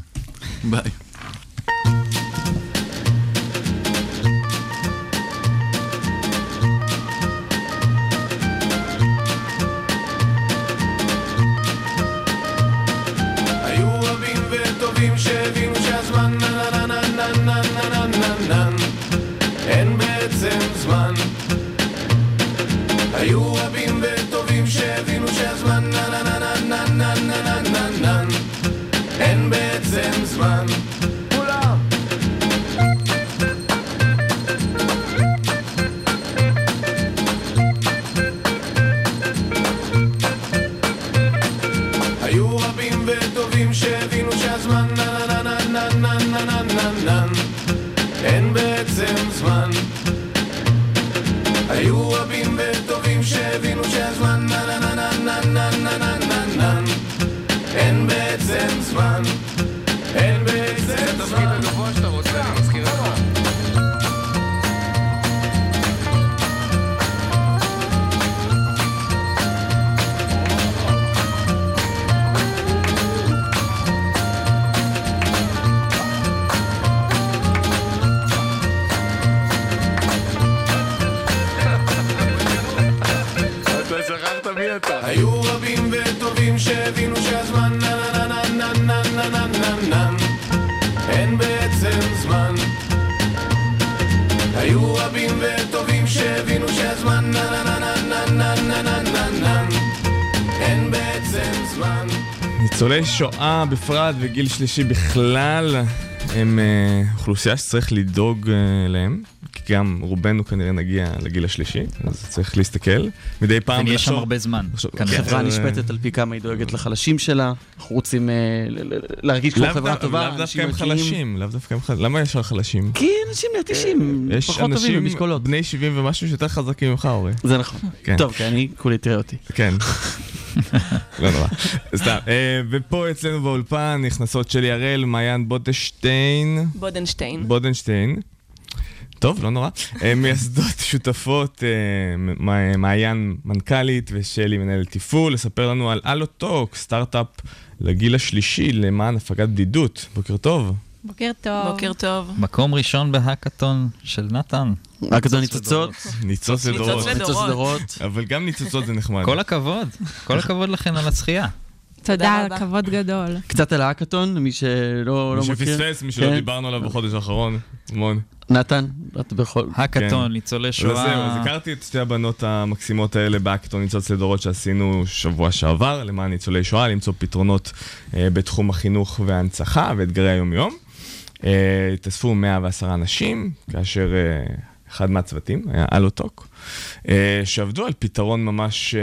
ביי. Yeah. שואה בפרט וגיל שלישי בכלל הם אה, אוכלוסייה שצריך לדאוג אה, להם, כי גם רובנו כנראה נגיע לגיל השלישי, אז צריך להסתכל מדי פעם ונהיה שם ולחשוב- הרבה זמן. כנראה. כן, חברה נשפטת על פי כמה היא דואגת לחלשים שלה, אנחנו רוצים אה, להרגיש כמו חברה טובה, לאו דווקא אנשים הם. חלשים, לאו דווקא הם חלשים. למה יש לך חלשים? כי אנשים נטישים, יש פחות טובים אנשים במשקולות. בני 70 ומשהו שיותר חזקים ממך, אורי. זה נכון. כן. טוב, כי אני, כולי תראה אותי. כן. *laughs* לא נורא. סתם. אה, ופה אצלנו באולפן נכנסות שלי הראל, מעיין בוטשטיין. בודנשטיין. בודנשטיין. טוב, לא נורא. אה, מייסדות *laughs* שותפות, אה, מעיין מנכ"לית ושלי מנהלת תפעול, לספר לנו על אלוטוק, סטארט-אפ לגיל השלישי למען הפגת בדידות. בוקר טוב. בוקר טוב. בוקר טוב. מקום ראשון בהאקתון של נתן. האקתון ניצוצות. ניצוץ לדורות. ניצוץ לדורות. אבל גם ניצוצות זה נחמד. כל הכבוד, כל הכבוד לכן על הזכייה. תודה. כבוד גדול. קצת על האקתון, למי שלא לא מי מכיר. שפספס, מי שלא כן. דיברנו עליו בחודש האחרון, המון. נתן, את בכל... האקתון, ניצולי וזהו, אז שואה. הכרתי את שתי הבנות המקסימות האלה באקטון ניצוץ לדורות שעשינו שבוע שעבר למען ניצולי שואה, למצוא פתרונות אה, בתחום החינוך וההנצחה ואתגרי היומיום. אה, התאספו 110 אנשים, כאשר אה, אחד מהצוותים, היה אלוטוק, אה, שעבדו על פתרון ממש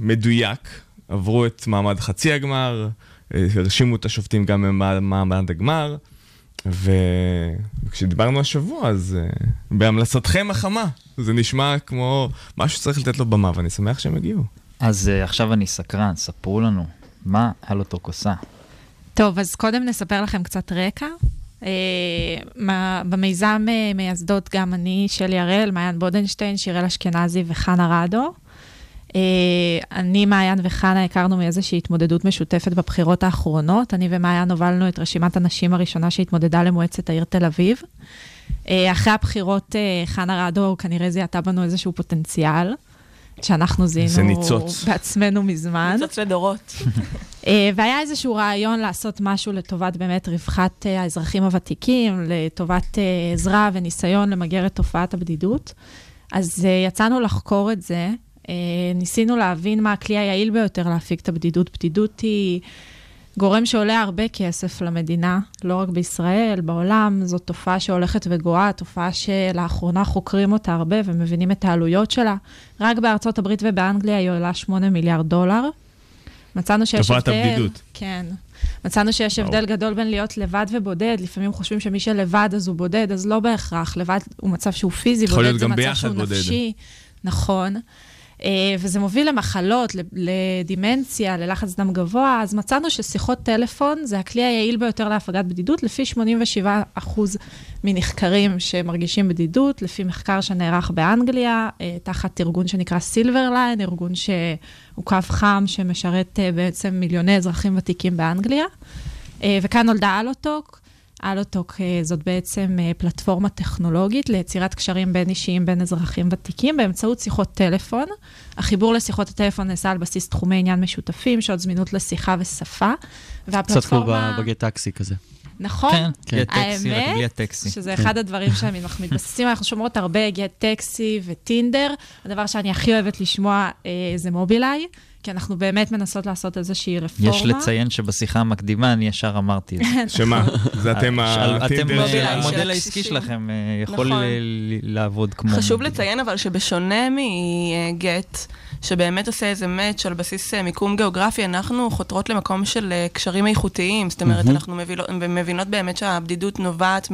מדויק, עברו את מעמד חצי הגמר, הרשימו את השופטים גם במעמד הגמר, וכשדיברנו השבוע, אז בהמלצתכם החמה, זה נשמע כמו משהו שצריך לתת לו במה, ואני שמח שהם הגיעו. אז uh, עכשיו אני סקרן, ספרו לנו, מה הלוטוק עושה? טוב, אז קודם נספר לכם קצת רקע. מה, במיזם uh, מייסדות גם אני, שלי הראל, מעיין בודנשטיין, שיראל אשכנזי וחנה רדו. Uh, אני, מעיין וחנה הכרנו מאיזושהי התמודדות משותפת בבחירות האחרונות. אני ומעיין הובלנו את רשימת הנשים הראשונה שהתמודדה למועצת העיר תל אביב. אחרי הבחירות, חנה רדו כנראה זיהתה בנו איזשהו פוטנציאל. שאנחנו זה זיהינו ניצוץ. בעצמנו מזמן. ניצוץ לדורות. *laughs* אה, והיה איזשהו רעיון לעשות משהו לטובת באמת רווחת אה, האזרחים הוותיקים, לטובת אה, עזרה וניסיון למגר את תופעת הבדידות. אז יצאנו לחקור את זה, ניסינו להבין מה הכלי היעיל ביותר להפיק את הבדידות. בדידות היא גורם שעולה הרבה כסף למדינה, לא רק בישראל, בעולם. זו תופעה שהולכת וגואה, תופעה שלאחרונה חוקרים אותה הרבה ומבינים את העלויות שלה. רק בארצות הברית ובאנגליה היא עולה 8 מיליארד דולר. מצאנו שיש הבדל... תופעת הבדידות. כן. מצאנו שיש וואו. הבדל גדול בין להיות לבד ובודד. לפעמים חושבים שמי שלבד אז הוא בודד, אז לא בהכרח. לבד הוא מצב שהוא פיזי, בודד זה מצב שהוא בודד. נפשי. נכון. אה, וזה מוביל למחלות, לדימנציה, ללחץ דם גבוה, אז מצאנו ששיחות טלפון זה הכלי היעיל ביותר להפגת בדידות, לפי 87% מנחקרים שמרגישים בדידות, לפי מחקר שנערך באנגליה, אה, תחת ארגון שנקרא סילברליין, ארגון שהוא קו חם שמשרת אה, בעצם מיליוני אזרחים ותיקים באנגליה. וכאן נולדה אלוטוק. אלוטוק אה, זאת בעצם אה, פלטפורמה טכנולוגית ליצירת קשרים בין אישיים בין אזרחים ותיקים באמצעות שיחות טלפון. החיבור לשיחות הטלפון נעשה על בסיס תחומי עניין משותפים, שעות זמינות לשיחה ושפה. קצת כמו בגט טקסי כזה. נכון. כן, גט טקסי, רק בלי האמת, הטקסי. שזה כן. אחד הדברים שאנחנו מתבססים, אנחנו שומעות הרבה גט טקסי וטינדר. הדבר שאני הכי אוהבת לשמוע אה, זה מובילאיי, כי אנחנו באמת מנסות לעשות איזושהי רפורמה. יש לציין שבשיחה המקדימה אני ישר אמרתי את זה. *laughs* שמה? זה אתם שאל- הטינדר של אה, המודל העסקי. שלכם אה, יכול נכון. לעבוד כמו... חשוב לציין אבל שבשונה מגט, שבאמת עושה איזה מאץ' על בסיס אה, מיקום גיאוגרפי, אנחנו חותרות למקום של אה, קשרים איכותיים. זאת אומרת. אנחנו מבינות, מבינות באמת שהבדידות נובעת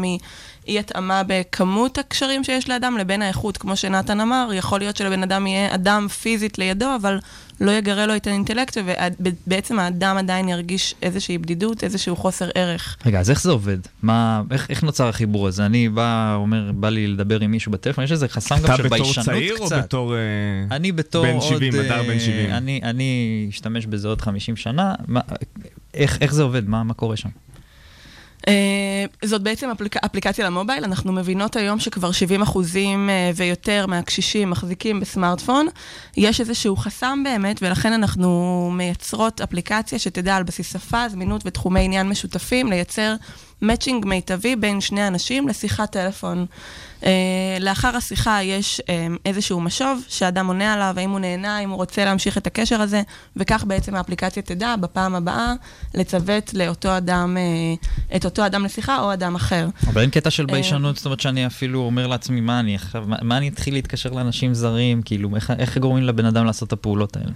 מאי התאמה בכמות הקשרים שיש לאדם לבין האיכות. כמו שנתן אמר, יכול להיות שלבן אדם יהיה אדם פיזית לידו, אבל לא יגרה לו את האינטלקט, ובעצם האדם עדיין ירגיש איזושהי בדידות, איזשהו חוסר ערך. רגע, אז איך זה עובד? מה, איך, איך נוצר החיבור הזה? אני בא, אומר, בא לי לדבר עם מישהו בטלפון, יש איזה חסם גם אתה של בתור ביישנות צעיר או קצת. בתור... אה, אני בתור בן עוד... 70, הדר בן אה, 70? אני, אני אשתמש בזה עוד 50 שנה. מה, איך, איך זה עובד? מה, מה קורה שם? אה, זאת בעצם אפליק... אפליקציה למובייל, אנחנו מבינות היום שכבר 70 אחוזים אה, ויותר מהקשישים מחזיקים בסמארטפון. יש איזשהו חסם באמת, ולכן אנחנו מייצרות אפליקציה שתדע על בסיס שפה, זמינות ותחומי עניין משותפים, לייצר מאצ'ינג מיטבי בין שני אנשים לשיחת טלפון. Uh, לאחר השיחה יש um, איזשהו משוב שאדם עונה עליו, האם הוא נהנה, אם הוא רוצה להמשיך את הקשר הזה, וכך בעצם האפליקציה תדע בפעם הבאה לצוות לאותו אדם, uh, את אותו אדם לשיחה או אדם אחר. אבל אין קטע של ביישנות, זאת אומרת שאני אפילו אומר לעצמי, מה אני עכשיו, מה, מה אני אתחיל להתקשר לאנשים זרים, כאילו, איך, איך גורמים לבן אדם לעשות את הפעולות האלה?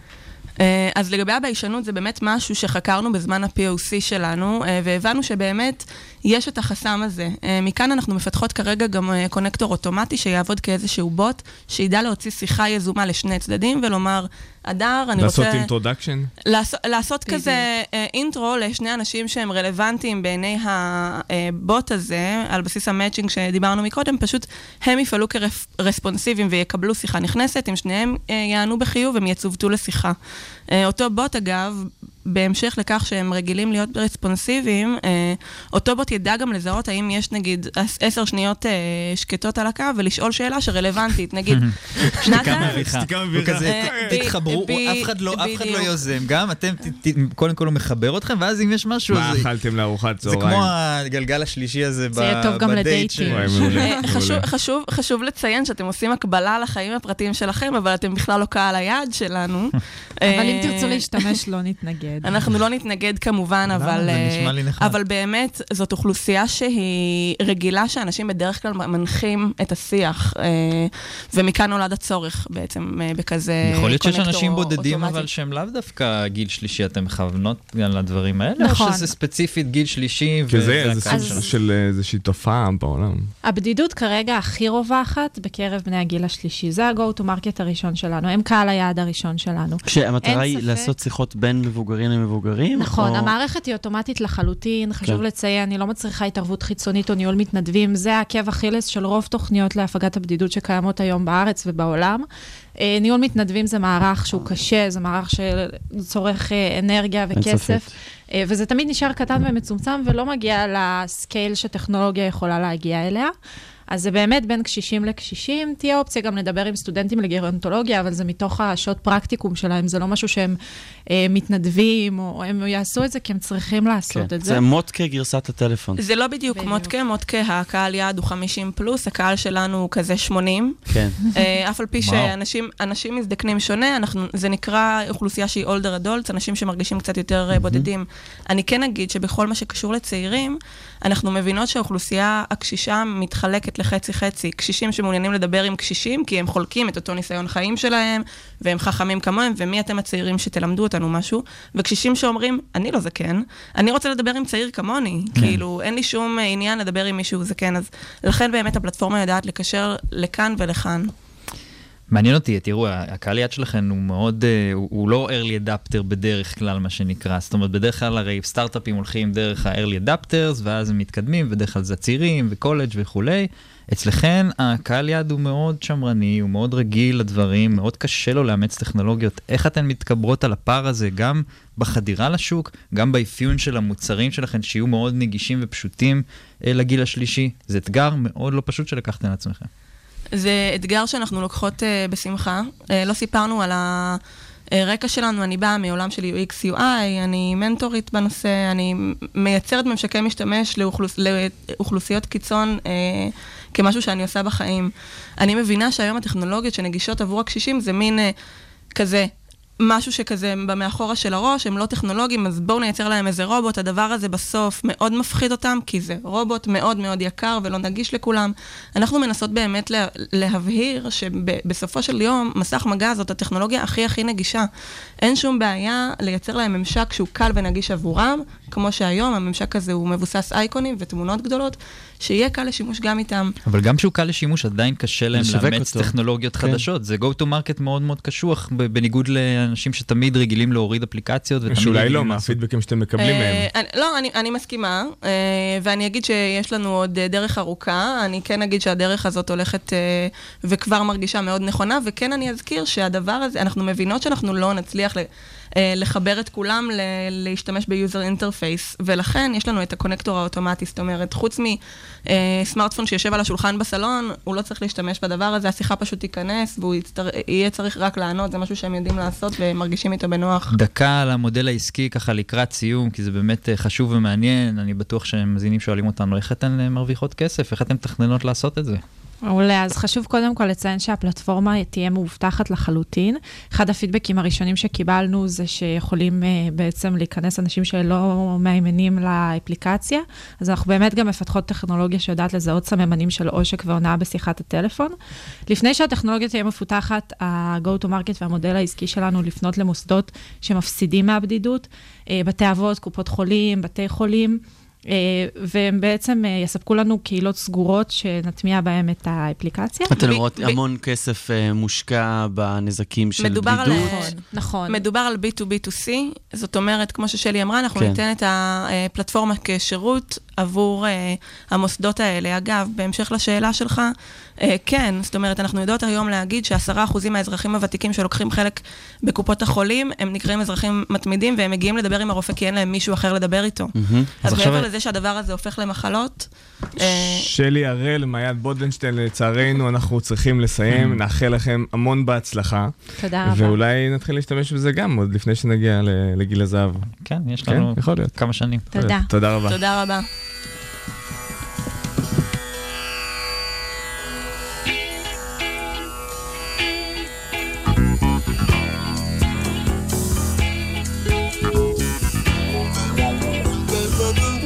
אה, אז לגבי הביישנות, זה באמת משהו שחקרנו בזמן ה-POC שלנו, אה, והבנו שבאמת יש את החסם הזה. אה, מכאן אנחנו מפתחות כרגע גם connector אוטומטי שיעבוד כאיזשהו בוט, שידע להוציא שיחה יזומה לשני צדדים ולומר, אדר, אני רוצה... לעשות introduction? לעשות, לעשות כזה אה, intro לשני אנשים שהם רלוונטיים בעיני הבוט הזה, על בסיס ה matching שדיברנו מקודם, פשוט הם יפעלו כרספונסיביים ויקבלו שיחה נכנסת, אם שניהם אה, יענו בחיוב, הם יצוותו לשיחה. אה, אותו בוט, אגב, בהמשך לכך שהם רגילים להיות רספונסיביים, אה, אותו בוט ידע גם לזהות האם יש נגיד עש- עשר שניות אה, שקטות על הקו ולשאול שאלה שרלוונטית, נגיד, *laughs* נתן, הוא כזה, אה, תתחברו, אף אחד לא- לא. יוזם, גם אתם, קודם כל הוא מחבר אתכם, ואז אם יש משהו, מה אכלתם לארוחת זה צהריים? כמו הגלגל השלישי הזה זה יהיה טוב גם בדייט לדייטים. חשוב לציין שאתם עושים הקבלה לחיים הפרטיים שלכם, אבל אתם בכלל לא קהל היעד שלנו. *laughs* אבל אם אה, תרצו להשתמש, לא נתנגד. *laughs* אנחנו לא נתנגד כמובן? אבל... זה אה, נשמע לי נחמד. אבל באמת, זאת אוכלוסייה שהיא רגילה שאנשים בדרך כלל מנחים את השיח, אה, ומכאן נולד הצורך בעצם בכזה יכול להיות שיש אנשים בודדים. אבל שהם לאו דווקא גיל שלישי, אתם מכוונות גם לדברים האלה? נכון. או שזה ספציפית גיל שלישי? כי זה סוג? של איזושהי תופעה בעולם. הבדידות כרגע הכי רווחת בקרב בני הגיל השלישי. זה ה-go to market הראשון שלנו, הם קהל היעד הראשון שלנו. כשהמטרה אין היא ספק. לעשות שיחות בין מבוגרים למבוגרים? נכון, או- המערכת היא אוטומטית לחלוטין, חשוב כן. לציין, היא לא מצריכה התערבות חיצונית או ניהול מתנדבים, זה העקב אכילס של רוב תוכניות להפגת הבדידות שקיימות היום בארץ ובעולם. אה, ניהול מתנדבים זה מערך שהוא קשה, זה מערך שצורך אה, אנרגיה וכסף. אה, וזה תמיד נשאר קטן ומצומצם ולא מגיע לסקייל שטכנולוגיה יכולה להגיע אליה. אז זה באמת בין קשישים לקשישים. תהיה אופציה גם לדבר עם סטודנטים לגרונטולוגיה, אבל זה מתוך השעות פרקטיקום שלהם, זה לא משהו שהם אה, מתנדבים, או הם יעשו את זה כי הם צריכים לעשות כן. את זה זה. מודקה גרסת הטלפון. זה לא בדיוק מודקה, מודקה, הקהל יעד הוא 50 פלוס, הקהל שלנו הוא כזה 80. כן. *laughs* אה, אף על פי. שאנשים אנשים מזדקנים שונה, אנחנו, זה נקרא אוכלוסייה שהיא older adults, אנשים שמרגישים קצת יותר אה, בודדים. אני כן אגיד שבכל מה שקשור לצעירים, אנחנו מבינות שהאוכלוסייה הקשישה מתחלקת לחצי-חצי. קשישים שמעוניינים לדבר עם קשישים, כי הם חולקים את אותו ניסיון חיים שלהם, והם חכמים כמוהם, ומי אתם הצעירים שתלמדו אותנו משהו? וקשישים שאומרים, אני לא זקן, אני רוצה לדבר עם צעיר כמוני. כן. כאילו, אין לי שום עניין לדבר עם מישהו זקן, אז לכן באמת הפלטפורמה יודעת לקשר לכאן ולכאן. מעניין אותי, תראו, הקהל יד שלכם הוא מאוד, אה, הוא הוא לא early adapter בדרך כלל, מה שנקרא. זאת אומרת, בדרך כלל הרי סטארט-אפים הולכים דרך ה-early adapters, ואז הם מתקדמים, בדרך כלל זה הצעירים וקולג' וכולי. אצלכם הקהל יד הוא מאוד שמרני, הוא מאוד רגיל לדברים, מאוד קשה לו לאמץ טכנולוגיות. איך אתן מתקברות על הפער הזה, גם בחדירה לשוק, גם באפיון של המוצרים שלכם, שיהיו מאוד נגישים ופשוטים אה, לגיל השלישי? זה אתגר מאוד לא פשוט שלקחתם לעצמכם. זה אתגר שאנחנו לוקחות uh, בשמחה. Uh, לא סיפרנו על הרקע שלנו, אני באה מעולם של UX UI, אני מנטורית בנושא, אני מייצרת ממשקי משתמש לאוכלוס, לאוכלוסיות קיצון uh, כמשהו שאני עושה בחיים. אני מבינה שהיום הטכנולוגיות שנגישות עבור הקשישים זה מין uh, כזה. משהו שכזה במאחורה של הראש, הם לא טכנולוגיים, אז בואו נייצר להם איזה רובוט. הדבר הזה בסוף מאוד מפחיד אותם, כי זה רובוט מאוד מאוד יקר ולא נגיש לכולם. אנחנו מנסות באמת לה, להבהיר שבסופו של יום, מסך מגע זאת הטכנולוגיה הכי הכי נגישה. אין שום בעיה לייצר להם ממשק שהוא קל ונגיש עבורם, כמו שהיום הממשק הזה הוא מבוסס אייקונים ותמונות גדולות, שיהיה קל לשימוש גם איתם. אבל גם כשהוא קל לשימוש, עדיין קשה להם לאמץ אותו. טכנולוגיות כן. חדשות. זה go to market מאוד מאוד קשוח, ב- בניגוד לאנשים שתמיד רגילים להוריד אפליקציות. ותמיד שאולי לא, לעשות- מהפידבקים שאתם מקבלים אה, מהם. אני- לא, אני, אני מסכימה, אה, ואני אגיד שיש לנו עוד אה, דרך ארוכה. אני כן אגיד שהדרך הזאת הולכת וכבר מרגישה מאוד נכונה, וכן אני אזכיר שהדבר הזה, אנחנו מבינות שאנחנו לא נצליח ל- לחבר את כולם ל- להשתמש ב user interface, ולכן יש לנו את ה connector האוטומטי, זאת אומרת, חוץ מסמארטפון שיושב על השולחן בסלון, הוא לא צריך להשתמש בדבר הזה, השיחה פשוט תיכנס, והוא יצטר... יהיה צריך רק לענות, זה משהו שהם יודעים לעשות ומרגישים איתו בנוח. דקה על המודל העסקי ככה לקראת סיום, כי זה באמת אה, חשוב ומעניין. אני בטוח שהמאזינים שואלים אותנו, איך אתן אה, מרוויחות כסף? איך אתן מתכננות לעשות את זה? מעולה, אז חשוב קודם כל לציין שהפלטפורמה תהיה מאובטחת לחלוטין. אחד הפידבקים הראשונים שקיבלנו זה שיכולים uh, בעצם להיכנס אנשים שלא מהימנים לאפליקציה, אז אנחנו באמת גם מפתחות טכנולוגיה שיודעת לזהות סממנים של עושק והונאה בשיחת הטלפון. לפני שהטכנולוגיה תהיה מפותחת, ה-go to market והמודל העסקי שלנו לפנות למוסדות שמפסידים מהבדידות, uh, בתי אבות, קופות חולים, בתי חולים. אה, והם בעצם אה, יספקו לנו קהילות סגורות שנטמיע בהם את האפליקציה. אתן ב- המון כסף אה, מושקע בנזקים של על, בדידות. נכון. מדובר על B2B2C, זאת אומרת, כמו ששלי אמרה, אנחנו כן. ניתן את הפלטפורמה כשירות עבור המוסדות האלה. אגב, בהמשך לשאלה שלך, כן, זאת אומרת, אנחנו יודעות היום להגיד שעשרה אחוזים מהאזרחים הוותיקים שלוקחים חלק בקופות החולים, הם נקראים אזרחים מתמידים, והם מגיעים לדבר עם הרופא כי אין להם מישהו אחר לדבר איתו. אז מעבר לזה שהדבר הזה הופך למחלות, אה, שלי הראל, מעיין בודנשטיין, לצערנו אנחנו צריכים לסיים, נאחל לכם המון בהצלחה. תודה רבה. ואולי נתחיל להשתמש בזה גם, עוד לפני שנגיע לגיל הזהב. כן, יש כן, לנו. כמה שנים. תודה. תודה רבה. תודה רבה.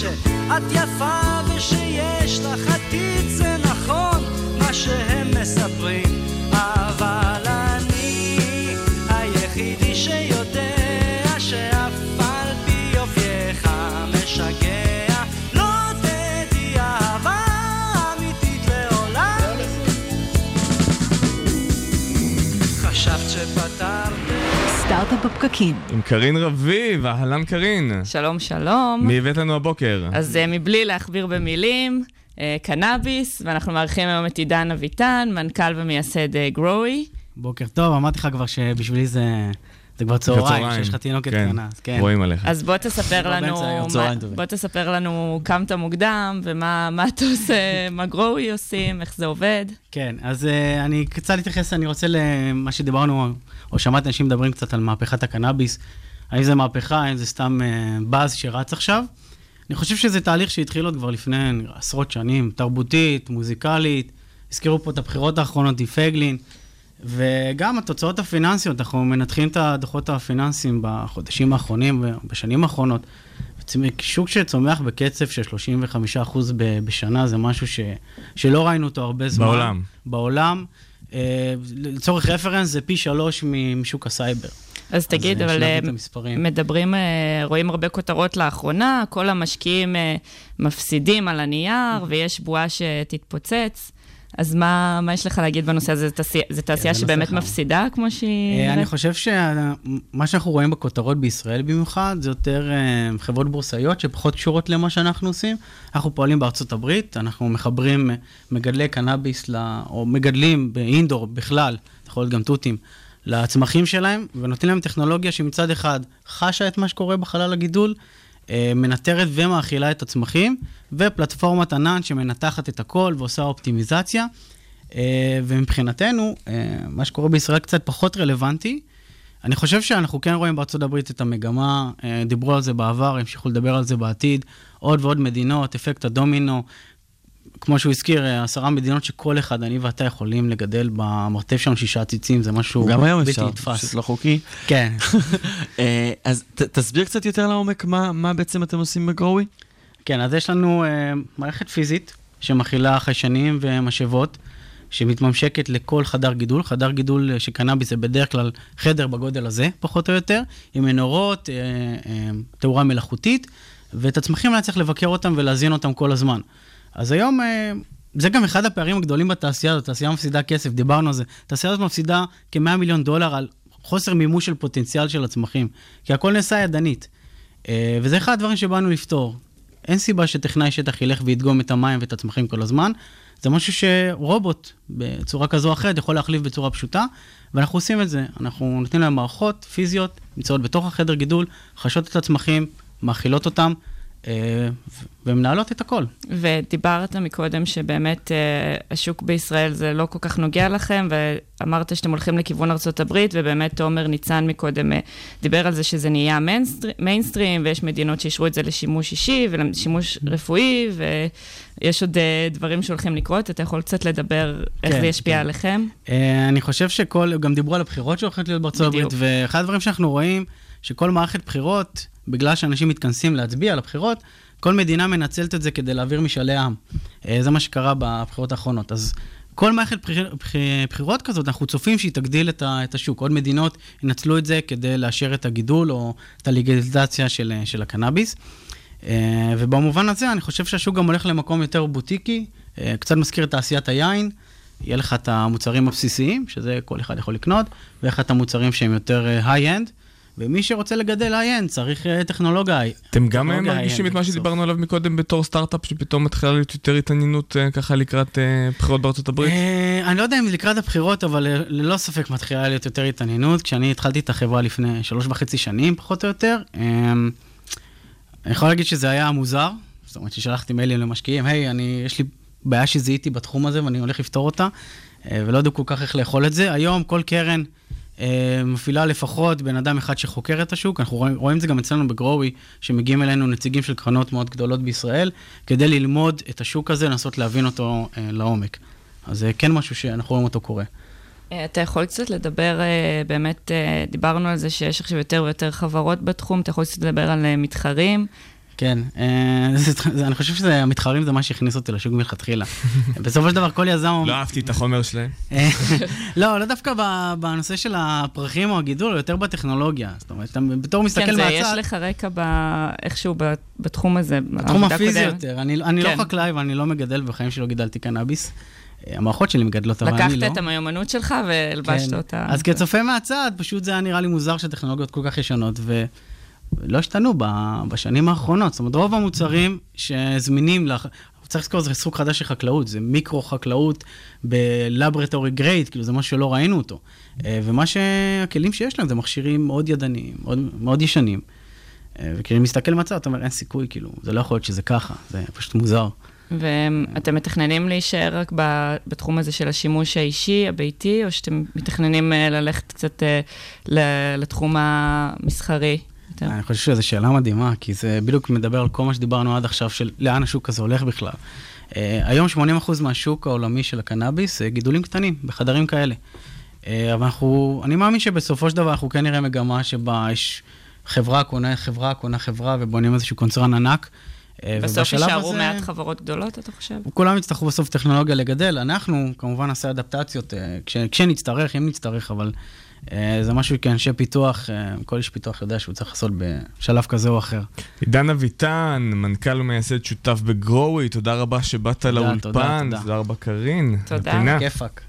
שאת יפה ושיש לך עתיד זה נכון מה שהם מספרים, אבל בפקקים. עם קרין רביב, אהלן קרין. שלום, שלום. מי הבאת לנו הבוקר? אז uh, מבלי להכביר במילים, uh, קנאביס, ואנחנו מארחים היום את עידן אביטן, מנכ"ל ומייסד uh, גרואי. בוקר טוב, אמרתי לך כבר שבשבילי זה, זה כבר צהריים, שיש לך תינוקת כן, קטנה. אז כן. רואים עליך. אז בוא תספר כבר לנו. בוא תספר לנו, קמת מוקדם, ומה מה אתה עושה, *laughs* מה גרואי עושים, איך זה עובד. כן, אז uh, אני קצת להתייחס, אני רוצה למה שדיברנו, או שמעתי אנשים מדברים קצת על מהפכת הקנאביס. האם זה מהפכה, האם זה סתם uh, באז שרץ עכשיו? אני חושב שזה תהליך שהתחיל עוד כבר לפני עשרות שנים, תרבותית, מוזיקלית. הזכירו פה את הבחירות האחרונות, די פייגלין, וגם התוצאות הפיננסיות, אנחנו מנתחים את הדוחות הפיננסיים בחודשים האחרונים ובשנים האחרונות. שוק שצומח בקצב של 35% ב- בשנה, זה משהו ש, שלא ראינו אותו הרבה זמן. בעולם. בעולם. אה, לצורך רפרנס זה פי שלוש משוק הסייבר. אז תגיד, אה, אבל אה. מדברים, אה, רואים הרבה כותרות לאחרונה, כל המשקיעים אה, מפסידים על הנייר, ויש בועה שתתפוצץ. אז מה, מה יש לך להגיד בנושא הזה? זו תעשייה, זו תעשייה שבאמת. מפסידה, כמו שהיא... אה, אני? חושב שמה שאנחנו רואים בכותרות בישראל במיוחד, זה יותר אה, חברות בורסאיות שפחות קשורות למה שאנחנו עושים. אנחנו פועלים בארצות הברית, אנחנו מחברים אה, מגדלי קנאביס, ל- או מגדלים באינדור בכלל, יכול להיות גם תותים, לצמחים שלהם, ונותנים להם טכנולוגיה שמצד אחד חשה את מה שקורה בחלל הגידול, מנטרת ומאכילה את הצמחים, ופלטפורמת ענן שמנתחת את הכל ועושה אופטימיזציה. אה, ומבחינתנו, אה, מה שקורה בישראל קצת פחות רלוונטי. אני חושב שאנחנו כן רואים בארצות הברית את המגמה, אה, דיברו על זה בעבר, המשיכו לדבר על זה בעתיד, עוד ועוד מדינות, אפקט הדומינו, כמו שהוא הזכיר, אה, עשרה מדינות שכל אחד, אני ואתה יכולים לגדל במרתף שלנו שישה עציצים, זה משהו גם היום בלתי אפשר, נתפס. פשוט לא חוקי. כן. *laughs* אה, אז ת- תסביר קצת יותר לעומק מה מה בעצם אתם עושים בגרואי. כן, אז יש לנו אה, מערכת פיזית שמכילה חיישנים ומשאבות, שמתממשקת לכל חדר גידול. חדר גידול של קנאביס זה בדרך כלל חדר בגודל הזה, פחות או יותר, עם מנורות, אה, אה, תאורה מלאכותית, ואת הצמחים היה צריך לבקר אותם ולהזין אותם כל הזמן. אז היום, אה, זה גם אחד הפערים הגדולים בתעשייה הזאת, התעשייה מפסידה כסף, דיברנו על זה. התעשייה הזאת מפסידה כ-100 מיליון דולר על חוסר מימוש של פוטנציאל של הצמחים, כי הכל נעשה ידנית. אה, וזה אחד הדברים שבאנו לפתור. אין סיבה שטכנאי שטח ילך וידגום את המים ואת הצמחים כל הזמן. זה משהו שרובוט, בצורה כזו או אחרת, יכול להחליף בצורה פשוטה, ואנחנו עושים את זה. אנחנו נותנים להם מערכות פיזיות, נמצאות בתוך החדר גידול, חשות את הצמחים, מאכילות אותם, ומנהלות את הכל. ודיברת מקודם שבאמת אה, השוק בישראל זה לא כל כך נוגע לכם, ואמרת שאתם הולכים לכיוון הברית, ובאמת תומר ניצן מקודם אה, דיבר על זה שזה נהיה מיינסטר- מיינסטרים, ויש מדינות שאישרו את זה לשימוש אישי ולשימוש רפואי, ויש עוד אה, דברים שהולכים לקרות. אתה יכול קצת לדבר איך כן, זה ישפיע כן. עליכם? אה, אני חושב שכל, גם דיברו על הבחירות שהולכות להיות בארצות הברית, בדיוק. ואחד הדברים שאנחנו רואים, שכל מערכת בחירות, בגלל שאנשים מתכנסים להצביע על הבחירות, כל מדינה מנצלת את זה כדי להעביר משאלי עם. אה, זה מה שקרה בבחירות האחרונות. אז כל מערכת בחיר, בחיר, בחירות כזאת, אנחנו צופים שהיא תגדיל את, השוק. עוד מדינות ינצלו את זה כדי לאשר את הגידול או את הלגליזציה של, של הקנאביס. אה, ובמובן הזה, אני חושב שהשוק גם הולך למקום יותר בוטיקי, אה, קצת מזכיר את תעשיית היין. יהיה לך את המוצרים הבסיסיים, שזה כל אחד יכול לקנות, ויהיה לך את המוצרים שהם יותר high-end, ומי שרוצה לגדל high-end צריך אה, טכנולוגיה. אתם גם טכנולוגיה מרגישים את מה. שדיברנו עליו מקודם בתור סטארט-אפ, שפתאום מתחילה להיות יותר התעניינות אה, ככה לקראת אה, בחירות בארצות הברית? אה, אני לא יודע אם לקראת הבחירות, אבל אה, ללא ספק מתחילה להיות יותר התעניינות. כשאני התחלתי את החברה לפני שלוש וחצי שנים, פחות או יותר, אה, אני יכול להגיד שזה היה מוזר. זאת אומרת ששלחתי מיילים למשקיעים, היי, אני, יש לי בעיה שזיהיתי בתחום הזה ואני הולך לפתור אותה, אה, ולא ידעו כל כך איך לאכול את זה. היום כל קרן אה, מפעילה לפחות בן אדם אחד שחוקר את השוק. אנחנו רואים, רואים את זה גם אצלנו בגרואי, שמגיעים אלינו נציגים של קרנות מאוד גדולות בישראל, כדי ללמוד את השוק הזה, לנסות להבין אותו אה, לעומק. אז זה כן משהו שאנחנו רואים אותו קורה. אה, אתה יכול קצת לדבר, אה, באמת, אה, דיברנו על זה שיש עכשיו יותר ויותר חברות בתחום, אתה יכול קצת לדבר על אה, מתחרים. כן, אה, אני חושב שהמתחרים זה מה שהכניס אותי לשוק מלכתחילה. *laughs* בסופו של דבר כל יזם... לא אהבתי את החומר שלהם. אה, לא, לא דווקא ב- בנושא של הפרחים או הגידול, יותר בטכנולוגיה. זאת אומרת, אתה בתור מסתכל כן, מהצד... יש לך רקע איכשהו בתחום הזה. בעבודה הפיזי. יותר. אני, אני כן. לא חקלאי ואני לא מגדל, בחיים שלי לא גידלתי קנאביס. אה, המערכות שלי מגדלות, אבל אני לא. לקחת את המיומנות שלך והלבשת כן. אותה. אז כצופה מהצד, פשוט זה היה נראה לי מוזר שהטכנולוגיות כל כך ישנות, ולא השתנו בשנים האחרונות. זאת אומרת, רוב המוצרים שזמינים, לך... צריך לזכור, זה סוג חדש של חקלאות, זה מיקרו-חקלאות בלברטורי גרייד, כאילו זה משהו שלא ראינו אותו. אה, ומה שהכלים שיש להם זה מכשירים מאוד ידניים, מאוד, מאוד ישנים. אה, וכשאני מסתכל מהצד, אתה אומר, אין סיכוי, כאילו, זה לא יכול להיות שזה ככה, זה פשוט מוזר. ואתם מתכננים להישאר רק בתחום הזה של השימוש האישי, הביתי, או שאתם מתכננים אה, ללכת קצת לתחום המסחרי? יותר? אני חושב שזו שאלה מדהימה, כי זה בדיוק מדבר על כל מה שדיברנו עד עכשיו, של לאן השוק הזה הולך בכלל. Uh, היום 80% מהשוק העולמי של הקנאביס זה גידולים קטנים, בחדרים כאלה. Uh, אבל אנחנו, אני מאמין שבסופו של דבר אנחנו כן נראה מגמה שבה יש חברה קונה חברה, קונה חברה, ובונים איזשהו קונצרן ענק. אה, בסוף יישארו הזה- מעט חברות גדולות, אתה חושב? כולם יצטרכו בסוף טכנולוגיה לגדל, אנחנו כמובן נעשה אדפטציות אה, כש, כשנצטרך, אם נצטרך, אבל אה, זה משהו כאנשי פיתוח, אה, כל איש פיתוח יודע שהוא צריך לעשות בשלב כזה או אחר. עידן אביטן, מנכ"ל ומייסד שותף בגרואי, תודה רבה שבאת לאולפן. תודה, תודה. תודה רבה קארין. תודה. כיפאק.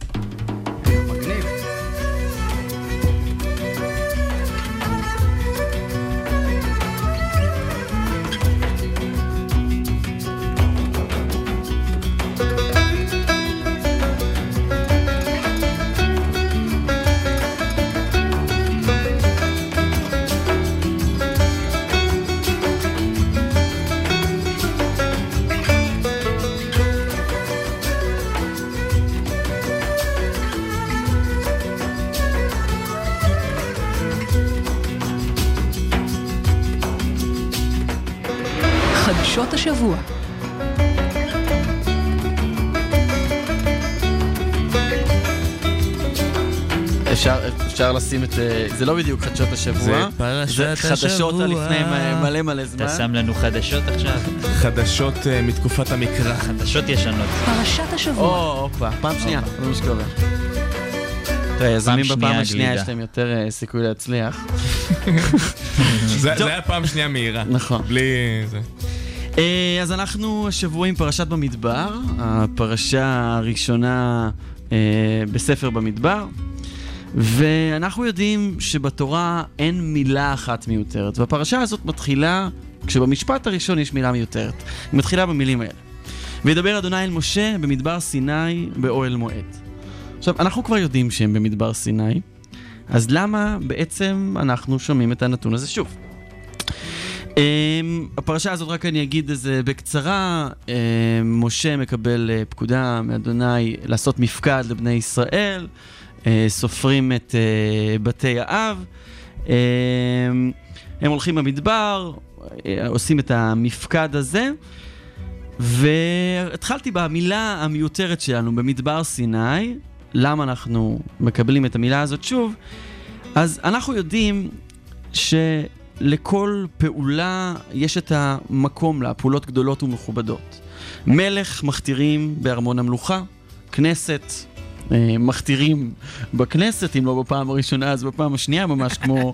אה, זה לא בדיוק חדשות השבוע. זה פרשת זה חדשות השבוע. על לפני מלא מלא זמן. אתה שם לנו חדשות עכשיו? חדשות אה, מתקופת המקרא. חדשות ישנות. פרשת השבוע. או, הופה, פעם שנייה, זה מה שקורה. תראה, יזמים פעם בפעם שנייה השנייה. יש להם יותר אה, סיכוי להצליח. זה זה היה פעם שנייה מהירה. נכון. בלי זה. אה, אז אנחנו השבוע עם פרשת במדבר, הפרשה הראשונה בספר במדבר, ואנחנו יודעים שבתורה אין מילה אחת מיותרת, והפרשה הזאת מתחילה כשבמשפט הראשון יש מילה מיותרת. היא מתחילה במילים האלה. וידבר אדוני אל משה במדבר סיני באוהל מועד. עכשיו, אנחנו כבר יודעים שהם במדבר סיני, אז למה בעצם אנחנו שומעים את הנתון הזה שוב? Um, הפרשה הזאת, רק אני אגיד איזה בקצרה, um, משה מקבל uh, פקודה מאדוני לעשות מפקד לבני ישראל, סופרים את uh, בתי האב, um, הם הולכים במדבר, עושים את המפקד הזה, והתחלתי במילה המיותרת שלנו, במדבר סיני, למה אנחנו מקבלים את המילה הזאת שוב? אז אנחנו יודעים שלכל פעולה יש את המקום לה, פעולות גדולות ומכובדות. מלך מכתירים בארמון המלוכה, כנסת אה, מכתירים בכנסת, אם לא בפעם הראשונה אז בפעם השנייה, ממש כמו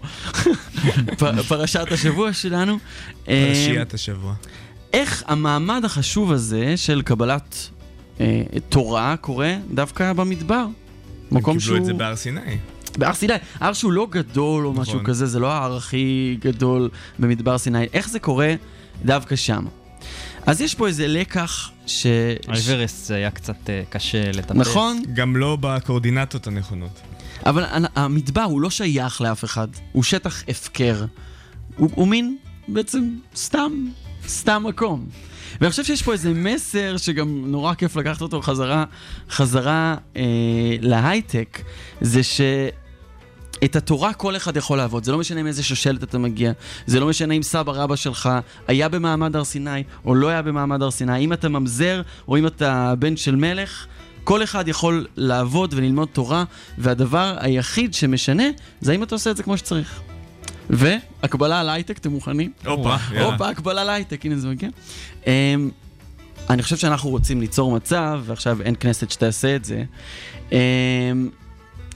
*laughs* פרשת השבוע שלנו. אה, פרשיית השבוע. איך המעמד החשוב הזה של קבלת אה, תורה קורה דווקא במדבר? מקום הם שהוא... קיבלו את זה בהר סיני. בהר סיני, הר שהוא לא גדול או משהו נכון. כזה, זה לא ההר הכי גדול במדבר סיני. איך זה קורה דווקא שם? אז יש פה איזה לקח ש... האברסט היה קצת אה, קשה לטפס. נכון. גם לא בקואורדינטות הנכונות. אבל המדבר הוא לא שייך לאף אחד, הוא שטח הפקר. הוא, הוא מין בעצם סתם, סתם מקום. ואני חושב שיש פה איזה מסר שגם נורא כיף לקחת אותו חזרה, חזרה אה, להייטק, זה ש... את התורה כל אחד יכול לעבוד, זה לא משנה מאיזה שושלת אתה מגיע, זה לא משנה אם סבא רבא שלך היה במעמד הר סיני או לא היה במעמד הר סיני, אם אתה ממזר או אם אתה בן של מלך, כל אחד יכול לעבוד וללמוד תורה, והדבר היחיד שמשנה זה האם אתה עושה את זה כמו שצריך. והקבלה על הייטק, אתם מוכנים? הופה, יאללה. הופה, הקבלה על הייטק, הנה זה מגיע. אמ, אני חושב שאנחנו רוצים ליצור מצב, ועכשיו אין כנסת שתעשה את זה, אמ,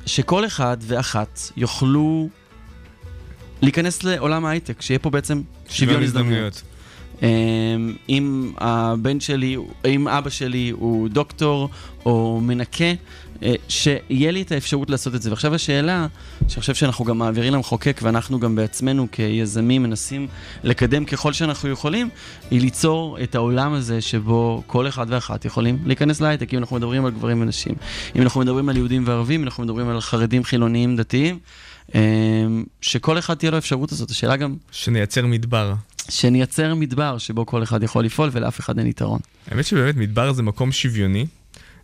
שכל אחד ואחת יוכלו להיכנס לעולם ההייטק, שיהיה פה בעצם שוויון הזדמנויות. אמ, אם הבן שלי, אם אבא שלי הוא דוקטור או מנקה, שיהיה לי את האפשרות לעשות את זה. ועכשיו השאלה, שאני חושב שאנחנו גם מעבירים למחוקק ואנחנו גם בעצמנו כיזמים מנסים לקדם ככל שאנחנו יכולים, היא ליצור את העולם הזה שבו כל אחד ואחת יכולים להיכנס להייטק. אם אנחנו מדברים על גברים ונשים, אם אנחנו מדברים על יהודים וערבים, אם אנחנו מדברים על חרדים, חילוניים, דתיים, אמ, שכל אחד תהיה לו אפשרות הזאת. השאלה גם... שנייצר מדבר. שנייצר מדבר שבו כל אחד יכול לפעול ולאף אחד אין יתרון. האמת שבאמת מדבר זה מקום שוויוני.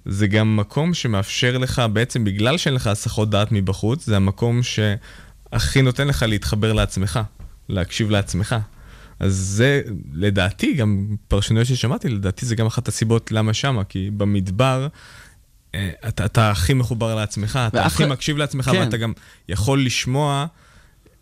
זה גם מקום שמאפשר לך, בעצם בגלל שאין לך הסחות דעת מבחוץ, זה המקום שהכי נותן לך להתחבר לעצמך, להקשיב לעצמך. אז זה, לדעתי, גם פרשנויות ששמעתי, לדעתי זה גם אחת הסיבות למה שמה, כי במדבר... אה, אתה, אתה הכי מחובר לעצמך, אתה הכי אחד- מקשיב לעצמך, כן. ואתה גם יכול לשמוע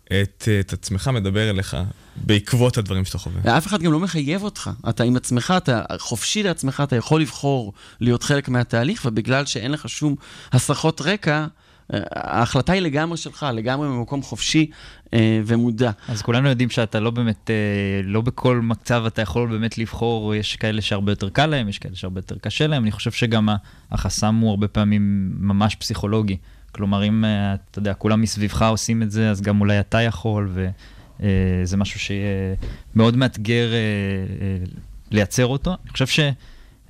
את, את עצמך מדבר אליך בעקבות הדברים שאתה חווה. ואף אחד גם לא מחייב אותך. אתה עם עצמך, אתה חופשי לעצמך, אתה יכול לבחור להיות חלק מהתהליך, ובגלל שאין לך שום הסחות רקע, אה, ההחלטה היא לגמרי שלך, לגמרי ממקום חופשי אה, ומודע. אז כולנו יודעים שאתה לא באמת, אה, לא בכל מצב אתה יכול באמת לבחור, יש כאלה שהרבה יותר קל להם, יש כאלה שהרבה יותר קשה להם. אני חושב שגם החסם הוא הרבה פעמים ממש פסיכולוגי. כלומר, אם, אה, אתה יודע, כולם מסביבך עושים את זה, אז גם אולי אתה יכול, וזה משהו שיהיה מאוד מאתגר אה, אה, לייצר אותו. אני חושב ש...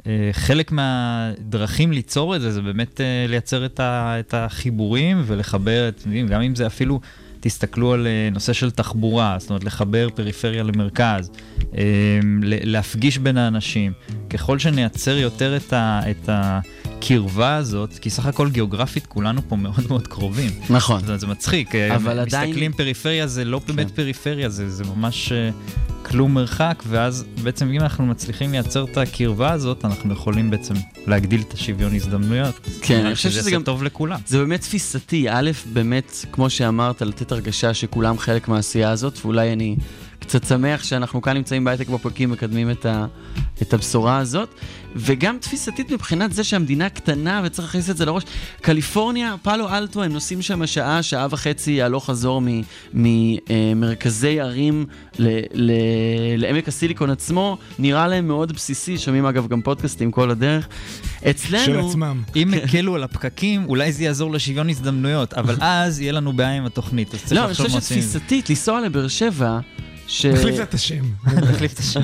אה, חלק מהדרכים ליצור את זה, זה באמת אה, לייצר את, ה, את החיבורים ולחבר, אתם יודעים, גם אם זה אפילו, תסתכלו על אה, נושא של תחבורה, זאת אומרת, לחבר פריפריה למרכז, אה, להפגיש בין האנשים. ככל שנייצר יותר את, ה, את הקרבה הזאת, כי סך הכל גיאוגרפית כולנו פה מאוד מאוד קרובים. נכון. זה, זה מצחיק, אה, אבל עדיין- מסתכלים פריפריה, זה לא באמת פריפריה, זה, זה ממש אה, כלום מרחק, ואז בעצם אם אנחנו מצליחים לייצר את הקרבה הזאת, אנחנו יכולים בעצם להגדיל את השוויון הזדמנויות. כן, אני חושב שזה גם... טוב לכולם. זה באמת תפיסתי. א', באמת, כמו שאמרת, לתת הרגשה שכולם חלק מהעשייה הזאת, ואולי אני קצת שמח שאנחנו כאן נמצאים בהייטק בפרקים, מקדמים את, ה, את הבשורה הזאת. וגם תפיסתית מבחינת זה שהמדינה קטנה וצריך להכניס את זה לראש. קליפורניה, פאלו אלטו, הם נוסעים שם שעה, שעה וחצי הלוך חזור ממרכזי ערים ל- ל- לעמק הסיליקון עצמו, נראה להם מאוד בסיסי, שומעים אגב גם פודקאסטים כל הדרך. אצלנו... *laughs* אם הקלו על הפקקים, אולי זה יעזור לשוויון הזדמנויות, אבל *laughs* אז יהיה לנו בעיה עם התוכנית, אז צריך לא, אני לחשוב חושב מה עושים עם זה. שתפיסתית, לנסוע לבאר שבע, ש... נחליף את השם. *laughs* נחליף את השם.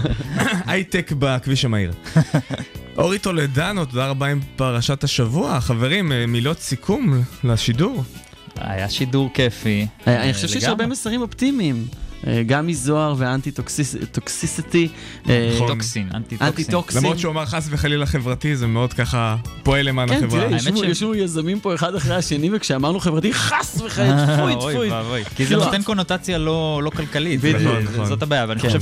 הייטק בכביש המהיר. אורי טולדנו, תודה רבה עם פרשת השבוע. חברים, אה, מילות סיכום לשידור. היה שידור כיפי. אה, אני חושב שיש. הרבה מסרים אופטימיים. אה, גם מזוהר ואנטי-טוקסיסיטי. נכון. טוקסין, אנטי-טוקסין. למרות שהוא אמר חס וחלילה חברתי, זה מאוד ככה פועל למען כן, החברה. תראה, ישבו- ישבו יזמים פה אחד אחרי השני, וכשאמרנו חברתי, חס וחלילה, *laughs* טפוי, טפוי. ואבוי, כי זה כאילו, נותן קונוטציה לא לא כלכלית, בדיוק. זאת הבעיה, ואני כן. חושב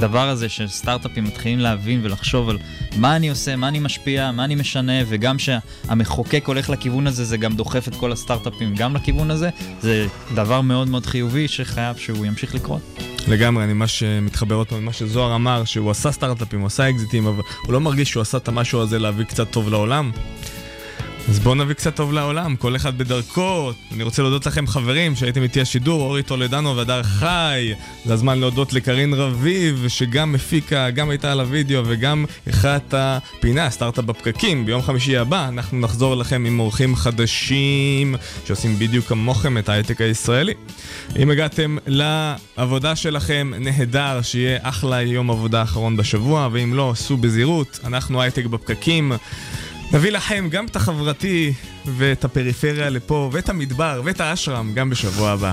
שהדבר הזה שסטארט-אפים מתחילים להבין ולחשוב על מה אני עושה, מה אני משפיע, מה אני משנה, וגם שהמחוקק הולך לכיוון הזה, זה גם דוחף את כל הסטארט-אפים גם לכיוון הזה, זה דבר מאוד מאוד חיובי שחייב שהוא ימשיך לקרות. לגמרי, אני ממש אה, מתחבר עוד פעם למה שזוהר אמר, שהוא עשה סטארט-אפים, הוא עשה אקזיטים, אבל הוא לא מרגיש שהוא עשה את המשהו הזה להביא קצת טוב לעולם. אז בואו נביא קצת טוב לעולם, כל אחד בדרכו. אני רוצה להודות לכם חברים שהייתם איתי השידור, אורי טולדנו והדר חי. זה הזמן להודות לקרין רביב, שגם הפיקה, גם הייתה על הוידאו וגם את הפינה, סטארט-אפ בפקקים. ביום חמישי הבא אנחנו נחזור לכם עם אורחים חדשים שעושים בדיוק כמוכם את ההייטק הישראלי. אם הגעתם לעבודה שלכם, נהדר, שיהיה אחלה יום עבודה אחרון בשבוע, ואם לא, סעו בזהירות, אנחנו הייטק בפקקים. נביא לכם גם את החברתי ואת הפריפריה לפה, ואת המדבר ואת האשרם גם בשבוע הבא.